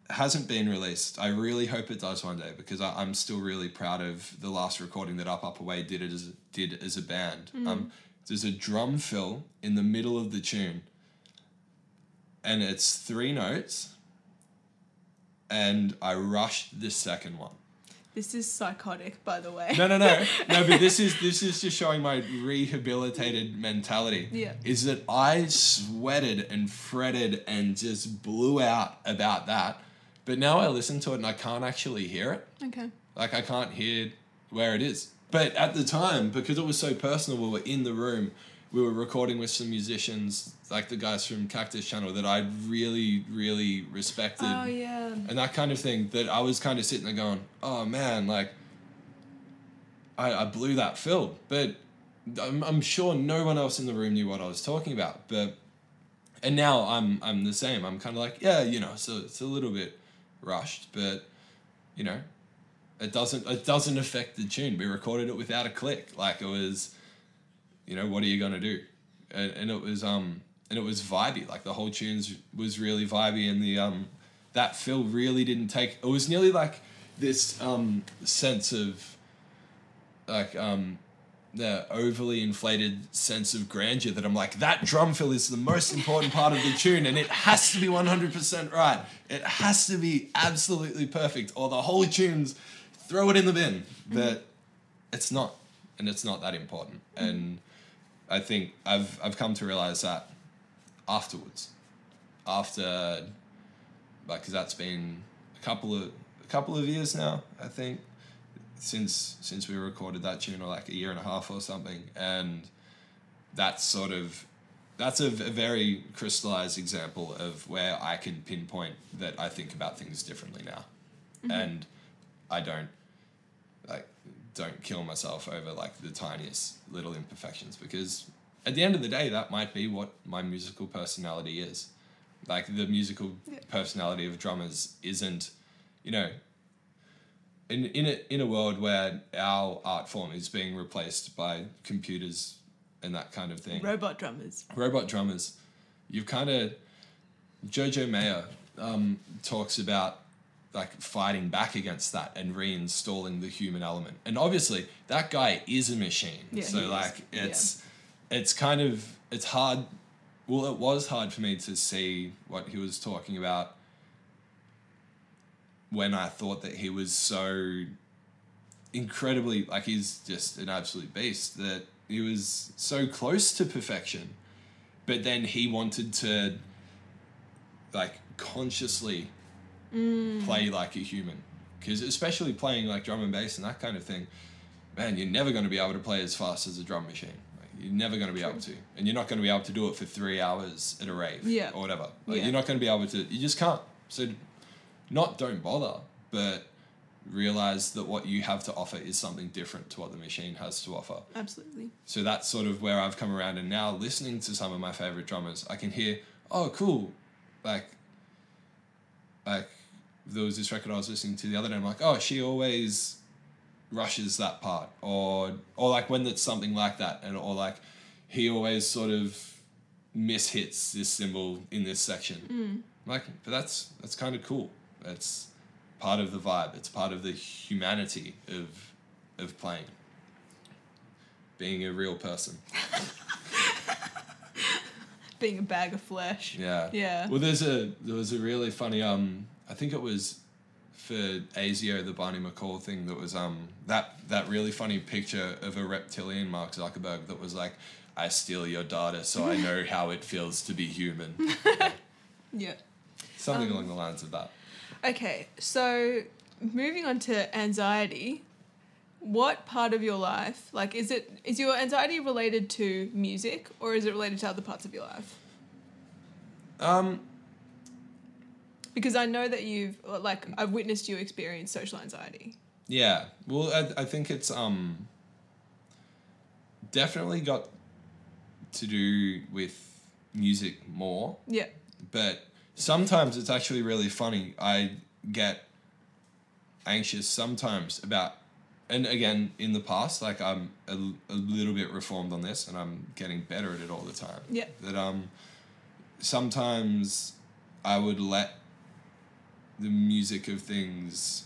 hasn't been released. I really hope it does one day because I, I'm still really proud of the last recording that Up Up Away did it as did as a band. Um, there's a drum fill in the middle of the tune, and it's three notes. And I rushed the second one. This is psychotic, by the way. No, no, no, no. But this is this is just showing my rehabilitated mentality. Yeah. Is that I sweated and fretted and just blew out about that, but now I listen to it and I can't actually hear it. Okay. Like I can't hear where it is. But at the time, because it was so personal, we were in the room, we were recording with some musicians, like the guys from Cactus Channel that I really, really respected Oh yeah. and that kind of thing that I was kind of sitting there going, oh man, like I, I blew that fill, but I'm, I'm sure no one else in the room knew what I was talking about. But and now I'm I'm the same. I'm kind of like, yeah, you know, so it's a little bit rushed, but you know, it doesn't it doesn't affect the tune. We recorded it without a click. Like it was, you know, what are you gonna do? And, and it was um and it was vibey. Like the whole tunes was really vibey, and the um that fill really didn't take. It was nearly like this um sense of like um the overly inflated sense of grandeur that I'm like that drum fill is the most important part of the tune and it has to be 100% right. It has to be absolutely perfect or the whole tune's throw it in the bin. But it's not and it's not that important. And I think I've I've come to realize that afterwards. After like cuz that's been a couple of a couple of years now, I think since since we recorded that tune or like a year and a half or something and that's sort of that's a, a very crystallized example of where I can pinpoint that I think about things differently now mm-hmm. and I don't don't kill myself over like the tiniest little imperfections because at the end of the day that might be what my musical personality is like the musical Yeah. personality of drummers isn't you know in in a in a world where our art form is being replaced by computers and that kind of thing, Robot drummers. robot drummers, you've kind of Jojo Mayer um, talks about like fighting back against that and reinstalling the human element, and obviously that guy is a machine. Yeah, so he is. like it's it's kind of it's hard. Well, it was hard for me to see what he was talking about when I thought that he was so incredibly like he's just an absolute beast that he was so close to perfection but then he wanted to like consciously Mm. play like a human. Because especially playing like drum and bass and that kind of thing man you're never going to be able to play as fast as a drum machine. Like, you're never going to be able to. And you're not going to be able to do it for three hours at a rave Yeah. or whatever. Like, Yeah. you're not going to be able to you just can't. So not don't bother but realize that what you have to offer is something different to what the machine has to offer. Absolutely. so that's sort of where I've come around, and now listening to some of my favorite drummers, I can hear, oh, cool, like, like there was this record I was listening to the other day. I'm like, oh, she always rushes that part, or or like when it's something like that, and or like he always sort of mishits this cymbal in this section. Like, but that's that's kind of cool. That's part of the vibe. It's part of the humanity of of playing being a real person. Being a bag of flesh. Yeah. Yeah. Well, there's a there was a really funny um I think it was for ASIO the Barney McAll thing that was um that that really funny picture of a reptilian Mark Zuckerberg that was like I steal your data so I know how it feels to be human. Yeah. Something Um, along the lines of that. Okay, so moving on to anxiety, what part of your life, like, is it is your anxiety related to music or is it related to other parts of your life? Um Because I know that you've like I've witnessed you experience social anxiety. Yeah. Well, I, I think it's um definitely got to do with music more, Yeah. but sometimes it's actually really funny. I get anxious sometimes about and again in the past like I'm a, a little bit reformed on this and I'm getting better at it all the time. Yeah. That um sometimes I would let the music of things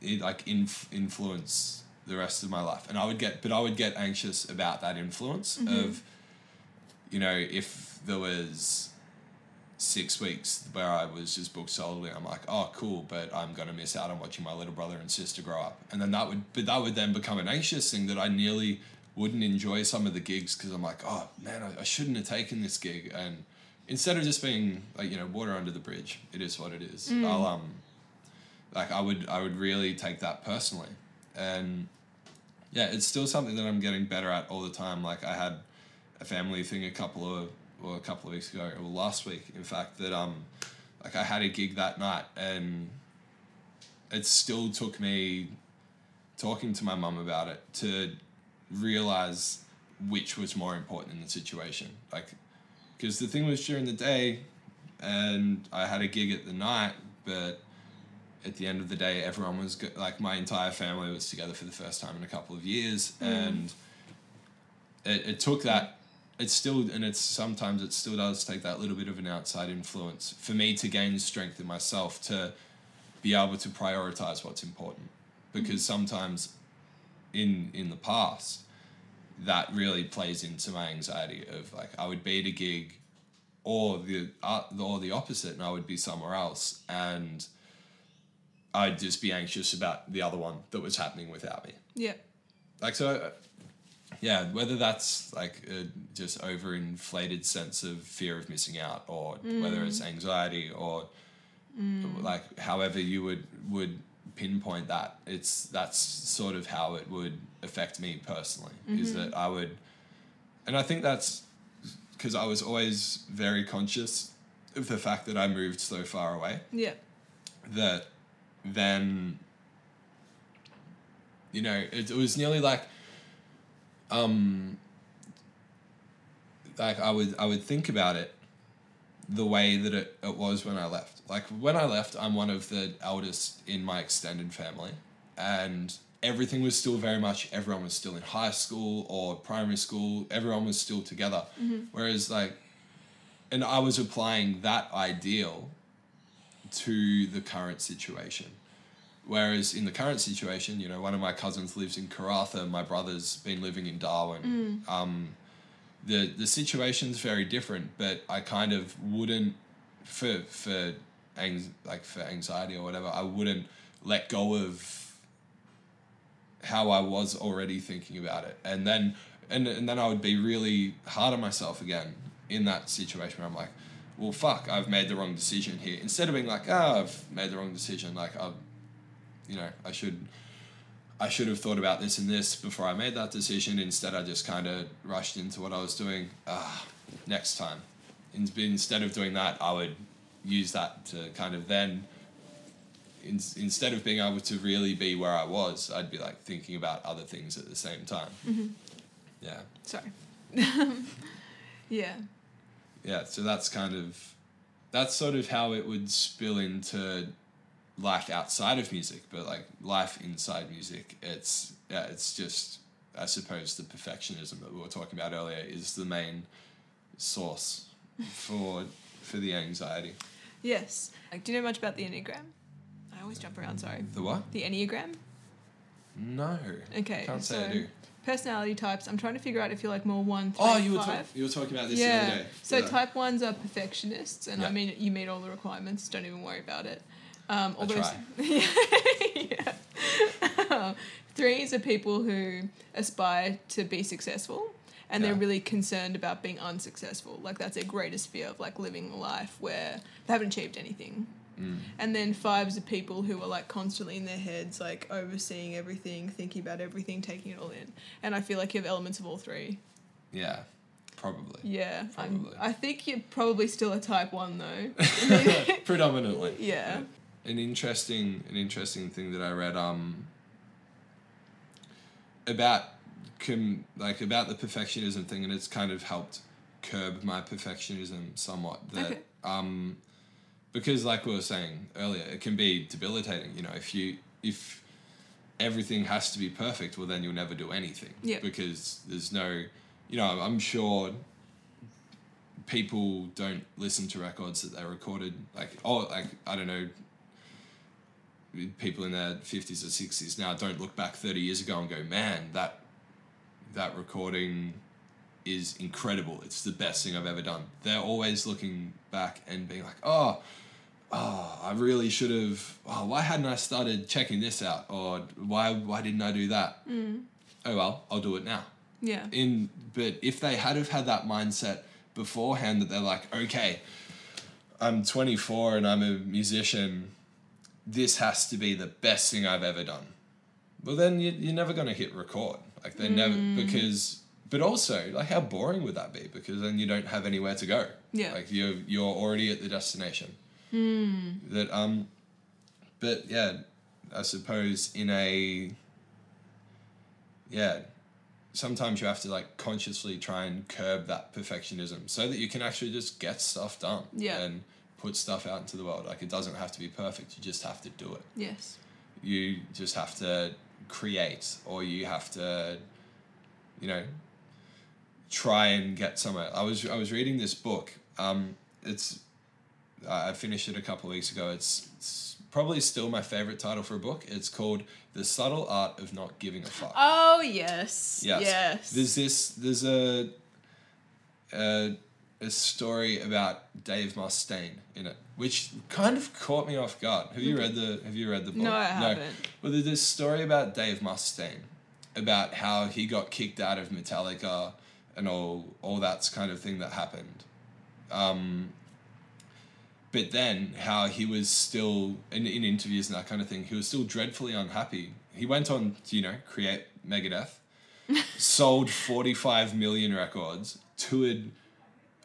it like inf- influence the rest of my life. And i would get but i would get anxious about that influence mm-hmm. of you know if there was six weeks where i was just booked solidly i'm like oh cool but i'm going to miss out on watching my little brother and sister grow up. And then that would but that would then become an anxious thing that i nearly wouldn't enjoy some of the gigs because i'm like oh man I, I shouldn't have taken this gig. And instead of just being like you know water under the bridge it is what it is i'll um like I would I would really take that personally. and yeah, it's still something that I'm getting better at all the time. Like I had a family thing a couple of or a couple of weeks ago, or last week, in fact, that um, like I had a gig that night, and it still took me talking to my mum about it to realize which was more important in the situation. Like, because the thing was during the day, and I had a gig at the night, but at the end of the day, everyone was go- like my entire family was together for the first time in a couple of years, hmm. and it, it took that. It's still, and it's sometimes it still does take that little bit of an outside influence for me to gain strength in myself to be able to prioritize what's important, hmm. because sometimes in in the past that really plays into my anxiety of like I would be at a gig or the uh, or the opposite and I would be somewhere else and I'd just be anxious about the other one that was happening without me. Yeah. like so uh, yeah whether that's like a just overinflated sense of fear of missing out or whether it's anxiety or like however you would would pinpoint that it's that's sort of how it would affect me personally is that I would and I think that's because I was always very conscious of the fact that I moved so far away Yeah. that then you know it, it was nearly like um like I would I would think about it the way that it, it was when I left. Like when I left, I'm one of the eldest in my extended family and everything was still very much everyone was still in high school or primary school, everyone was still together. Whereas like and I was applying that ideal to the current situation. Whereas in the current situation, you know, one of my cousins lives in Karratha, my brother's been living in Darwin. Um, the the situation's very different, but I kind of wouldn't for for anx- like for anxiety or whatever, I wouldn't let go of how I was already thinking about it. And then and and then I would be really hard on myself again in that situation where I'm like, well fuck, I've made the wrong decision here. Instead of being like, ah, I've made the wrong decision, like I you know, I should I should have thought about this and this before I made that decision. Instead, I just kind of rushed into what I was doing. Ah, next time. Instead of doing that, I would use that to kind of then, in, instead of being able to really be where I was, I'd be like thinking about other things at the same time. Yeah. Sorry. yeah. yeah so that's kind of that's sort of how it would spill into life outside of music but like life inside music it's yeah it's just i suppose the perfectionism that we were talking about earlier is the main source for for the anxiety Yes. Like, do you know much about the Enneagram? I always jump around, sorry. the what The Enneagram? no Okay. can't say so i do Personality types. I'm trying to figure out if you're like more one, three, oh you were, five. talk- you were talking about this yeah. the other day So Yeah. type ones are perfectionists, and I mean you meet all the requirements. Don't even worry about it. Um, all those, try. yeah. Threes are people who aspire to be successful, and they're really concerned about being unsuccessful. Like that's their greatest fear of like living a life where they haven't achieved anything. Mm. And then fives are people who are like constantly in their heads, like overseeing everything, thinking about everything, taking it all in. And I feel like you have elements of all three. yeah probably Yeah, I'm, I think you're probably still a type one though. predominantly yeah. An interesting an interesting thing that I read um about com, like about the perfectionism thing and it's kind of helped curb my perfectionism somewhat that Okay. um because like we were saying earlier it can be debilitating you know if you if everything has to be perfect well then you'll never do anything Yeah. because there's no you know I'm sure people don't listen to records that they recorded like oh like I don't know people in their 50s or 60s now don't look back 30 years ago and go man that that recording is incredible. It's the best thing I've ever done. They're always looking back and being like oh oh I really should have oh why hadn't I started checking this out? Or why why didn't I do that? Mm. Oh well I'll do it now. Yeah. in but if they had have had that mindset beforehand that they're like okay i'm 24 and i'm a musician this has to be the best thing i've ever done. Well then you, you're never going to hit record. Like they never because but also like how boring would that be? Because then you don't have anywhere to go. Yeah. like you're you're already at the destination. That um but yeah i suppose in a yeah sometimes you have to like consciously try and curb that perfectionism so that you can actually just get stuff done. Yeah. and put stuff out into the world like it doesn't have to be perfect you just have to do it Yes. you just have to create or you have to you know try and get somewhere i was i was reading this book um it's i finished it a couple of weeks ago it's, it's probably still my favorite title for a book it's called the subtle art of not giving a fuck Oh yes. Yes. Yes. There's this. There's a, a a story about Dave Mustaine in it, which kind of caught me off guard. Have you read the Have you read the book? No, I haven't. Well, there's this story about Dave Mustaine, about how he got kicked out of Metallica, and all all that's kind of thing that happened. Um, but then how he was still in, in interviews and that kind of thing he was still dreadfully unhappy he went on to you know create megadeth sold 45 million records toured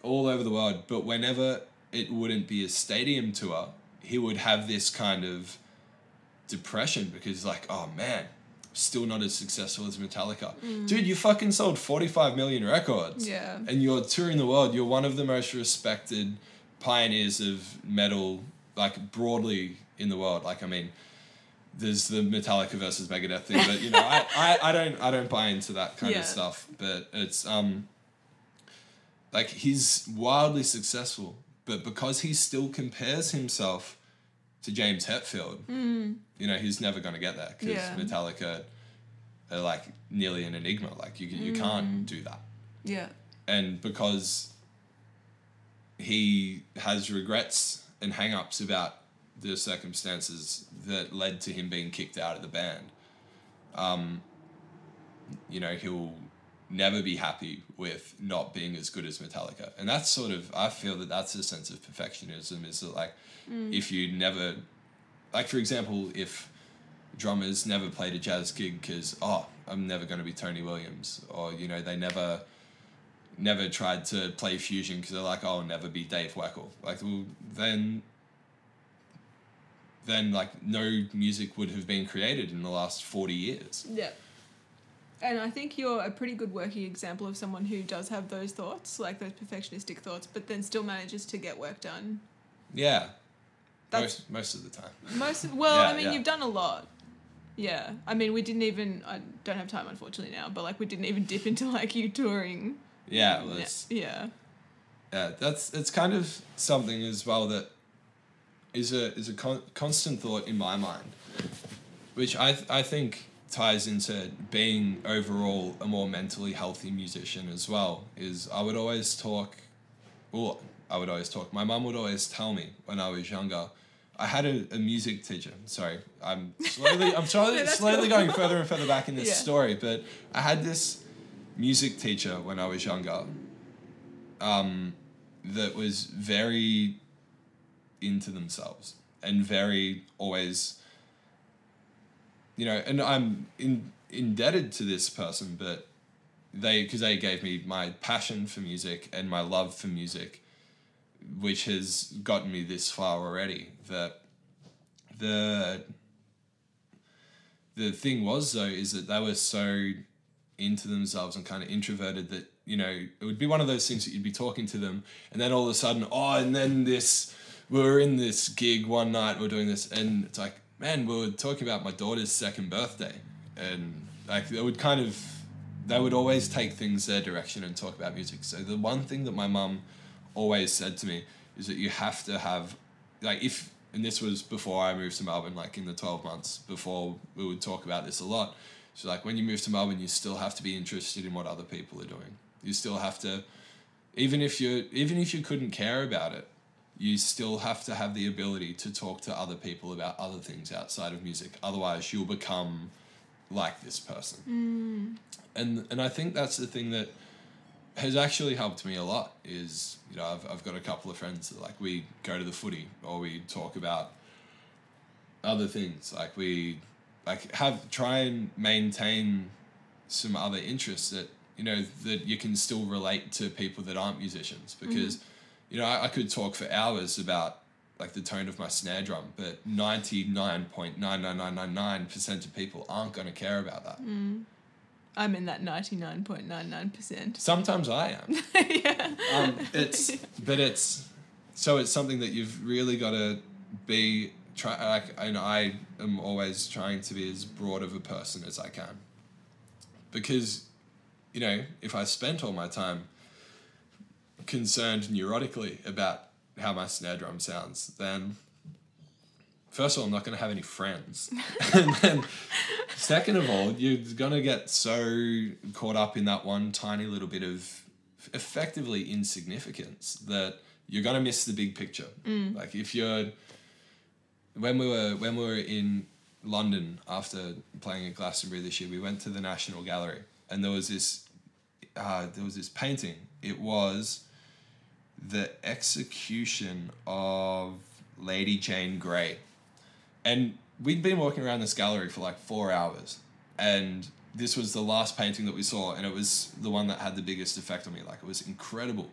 all over the world but whenever it wouldn't be a stadium tour he would have this kind of depression because like oh man still not as successful as metallica dude you fucking sold 45 million records Yeah. and you're touring the world. You're one of the most respected pioneers of metal, like broadly in the world. Like I mean, there's the Metallica versus Megadeth thing, but you know, I, I, I don't I don't buy into that kind Yeah. of stuff. But it's um like he's wildly successful, but because he still compares himself to James Hetfield, you know, he's never going to get there because Yeah. Metallica are like nearly an enigma. Like you you can't do that Yeah. and because he has regrets and hang-ups about the circumstances that led to him being kicked out of the band um, you know he'll never be happy with not being as good as metallica. And that's sort of i feel that that's a sense of perfectionism is that like mm. if you never like for example if drummers never played a jazz gig because oh i'm never going to be tony williams or you know they never never tried to play fusion because they're like oh i'll never be dave weckl like well then then like no music would have been created in the last 40 years. Yeah. And I think you're a pretty good working example of someone who does have those thoughts, like those perfectionistic thoughts, but then still manages to get work done. yeah That's most, most of the time most. Well, Yeah, I mean, yeah. you've done a lot. Yeah. I mean, we didn't even. I don't have time, unfortunately, now. But like, we didn't even dip into like you touring. yeah well, Yeah. yeah that's it's kind of something as well that is a is a con- constant thought in my mind which I th- I think ties into being overall a more mentally healthy musician as well is I would always talk well I would always talk my mum would always tell me when I was younger I had a, a music teacher sorry I'm slowly I'm slowly, No, slowly cool. going further and further back in this Yeah. story but I had this music teacher when I was younger um, that was very into themselves and very always you know and i'm in, indebted to this person but they because they gave me my passion for music and my love for music which has gotten me this far already. That the the thing was though is that they were so into themselves and kind of introverted that you know it would be one of those things that you'd be talking to them and then all of a sudden oh and then this we were in this gig one night we are doing this and it's like man we were talking about my daughter's second birthday and like they would kind of they would always take things their direction and talk about music so the one thing that my mum always said to me is that you have to have like if and this was before I moved to Melbourne, like in the twelve months before we would talk about this a lot. So like when you move to Melbourne, you still have to be interested in what other people are doing. You still have to, even if you even if you couldn't care about it, you still have to have the ability to talk to other people about other things outside of music. Otherwise, you'll become like this person. Mm. And and I think that's the thing that has actually helped me a lot is you know I've, I've got a couple of friends that like we go to the footy or we talk about other things like we like have try and maintain some other interests that you know that you can still relate to people that aren't musicians because mm-hmm. You know I, I could talk for hours about like the tone of my snare drum but 99.99999% of people aren't going to care about that. I'm in that 99.99%. sometimes i am. Yeah. um, it's but it's so it's something that you've really got to be try like and I am always trying to be as broad of a person as I can. Because you know if I spent all my time concerned neurotically about how my snare drum sounds then first of all I'm not going to have any friends. And then second of all you're going to get so caught up in that one tiny little bit of effectively insignificance that you're going to miss the big picture. Like if you're when we were when we were in London after playing at Glastonbury this year, we went to the National Gallery, and there was this uh, there was this painting. It was the execution of Lady Jane Grey, and we'd been walking around this gallery for like four hours, and this was the last painting that we saw, and it was the one that had the biggest effect on me. Like it was incredible,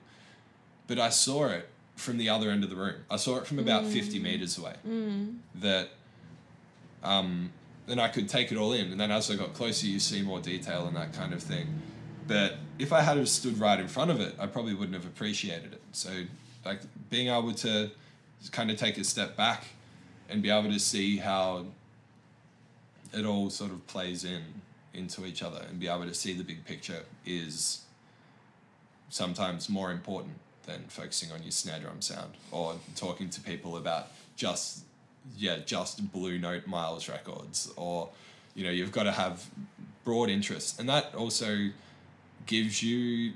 but I saw it from the other end of the room. I saw it from about fifty meters away. That um, then I could take it all in. And then as I got closer, you see more detail and that kind of thing. But if I had stood right in front of it, I probably wouldn't have appreciated it. So, like being able to kind of take a step back and be able to see how it all sort of plays in into each other and be able to see the big picture is sometimes more important than focusing on your snare drum sound or talking to people about just yeah just blue note miles records or you know you've got to have broad interests and that also gives you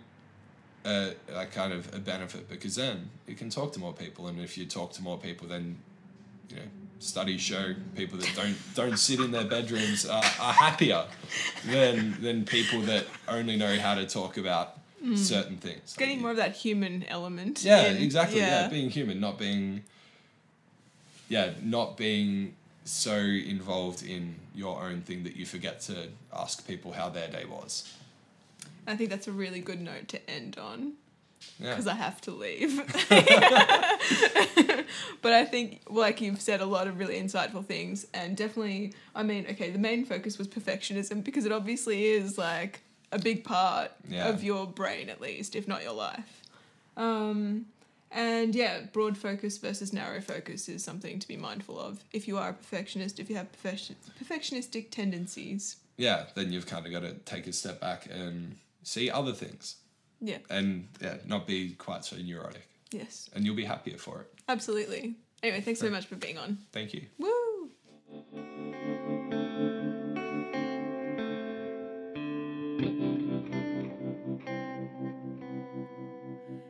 a, a kind of a benefit because then you can talk to more people and if you talk to more people then you know studies show people that don't don't sit in their bedrooms are, are happier than than people that only know how to talk about mm. certain things Getting more of that human element. yeah, in- exactly. Yeah. being human, not being. Yeah, not being so involved in your own thing that you forget to ask people how their day was. I think that's a really good note to end on. Yeah. because I have to leave. but I think, like you've said, a lot of really insightful things, and definitely, I mean, okay, the main focus was perfectionism because it obviously is like a big part Yeah. of your brain, at least, if not your life. Um, and yeah, broad focus versus narrow focus is something to be mindful of if you are a perfectionist, if you have perfection, perfectionistic tendencies. yeah, then you've kind of got to take a step back and see other things Yeah, and yeah, not be quite so neurotic. yes, And you'll be happier for it. absolutely. Anyway, thanks so much for being on. Thank you. Woo!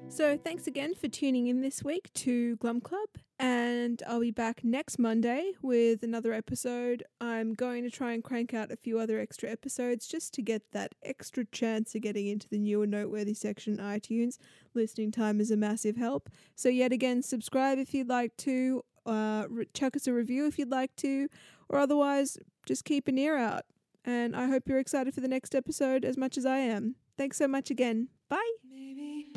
So, thanks again for tuning in this week to Glum Club, and I'll be back next Monday with another episode. I'm going to try and crank out a few other extra episodes just to get that extra chance of getting into the New and Noteworthy section on iTunes. Listening time is a massive help. So, yet again, subscribe if you'd like to, uh, chuck us a review if you'd like to, or otherwise, just keep an ear out. And I hope you're excited for the next episode as much as I am. Thanks so much again. Bye. Maybe